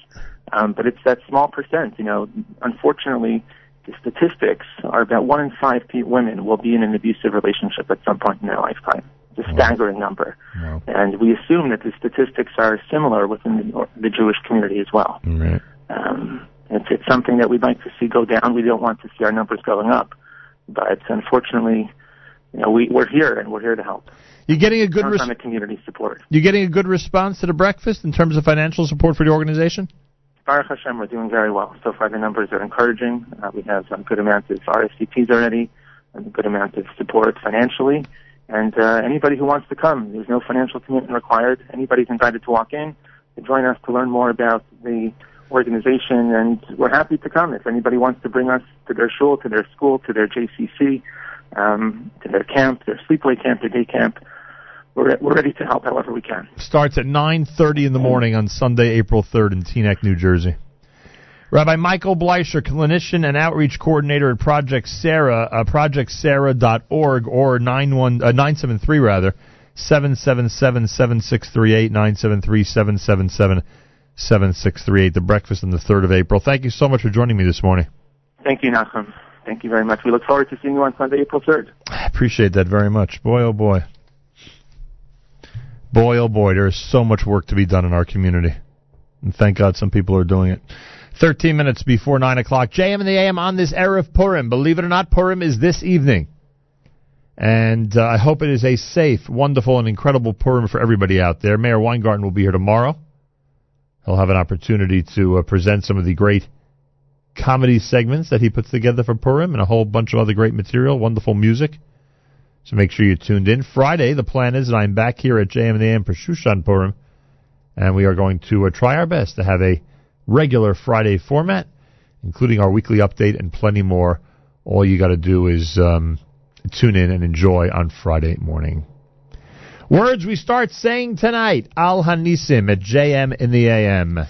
um, but it's that small percent. You know, unfortunately, the statistics are about one in five women will be in an abusive relationship at some point in their lifetime. It's a staggering number, and we assume that the statistics are similar within the, the Jewish community as well. Right. Um, it's, it's something that we'd like to see go down. We don't want to see our numbers going up, but unfortunately, you know, we, we're here and we're here to help. You're getting a good Count res- on the community support. you getting a good response to the breakfast in terms of financial support for the organization? Baruch Hashem, we're doing very well. So far, the numbers are encouraging. Uh, we have a good amount of RSVPs already, and a good amount of support financially. And uh, anybody who wants to come, there's no financial commitment required. Anybody's invited to walk in to join us to learn more about the organization, and we're happy to come. If anybody wants to bring us to their shul, to their school, to their JCC, um, to their camp, their sleepaway camp, their day camp, we're, we're ready to help however we can. Starts at 9.30 in the morning on Sunday, April 3rd in Teaneck, New Jersey. Rabbi Michael Bleicher, clinician and outreach coordinator at Project Sarah, uh, projectsarah.org or 91, uh, 973 rather, 777-7638, 973-777-7638, the breakfast on the 3rd of April. Thank you so much for joining me this morning. Thank you, Nachum. Thank you very much. We look forward to seeing you on Sunday, April 3rd. I appreciate that very much. Boy, oh boy. Boy, oh boy, there is so much work to be done in our community. And thank God some people are doing it. 13 minutes before 9 o'clock. JM in the AM on this of Purim. Believe it or not, Purim is this evening. And uh, I hope it is a safe, wonderful, and incredible Purim for everybody out there. Meir Weingarten will be here tomorrow. He'll have an opportunity to uh, present some of the great comedy segments that he puts together for Purim and a whole bunch of other great material, wonderful music. So make sure you're tuned in. Friday, the plan is that I'm back here at JM in the AM for Shushan Purim, and we are going to uh, try our best to have a regular Friday format, including our weekly update and plenty more. All you got to do is um, tune in and enjoy on Friday morning. Words we start saying tonight Al Hanisim at JM in the AM.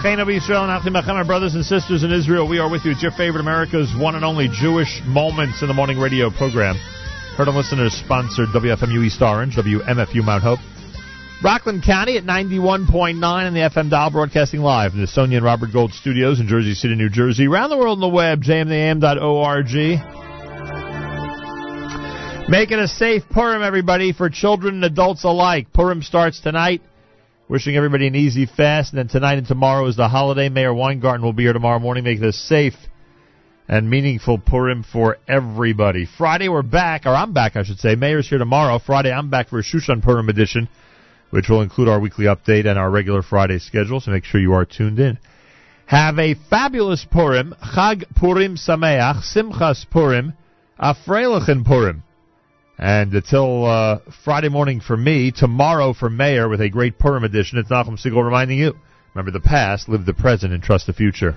Achenu Israel and Achim Achem, our brothers and sisters in Israel, we are with you. It's your favorite America's one and only Jewish Moments in the Morning radio program. Heard on listeners sponsored WFMU East Orange, WMFU Mount Hope. Rockland County at 91.9 in the FM dial, broadcasting live from the Sonia and Robert Gold studios in Jersey City, New Jersey. Around the world on the web, jmam.org. Making a safe Purim, everybody, for children and adults alike. Purim starts tonight. Wishing everybody an easy fast. And then tonight and tomorrow is the holiday. Meir Weingarten will be here tomorrow morning Make this safe and meaningful Purim for everybody. Friday we're back, or I'm back, I should say. Meir's here tomorrow. Friday I'm back for a Shushan Purim edition, which will include our weekly update and our regular Friday schedule. So make sure you are tuned in. Have a fabulous Purim. Chag Purim Sameach. Simchas Purim. Afreilichen Purim. And until uh, Friday morning for me, tomorrow for Meir with a great Purim edition, it's Nachum Segal reminding you, remember the past, live the present, and trust the future.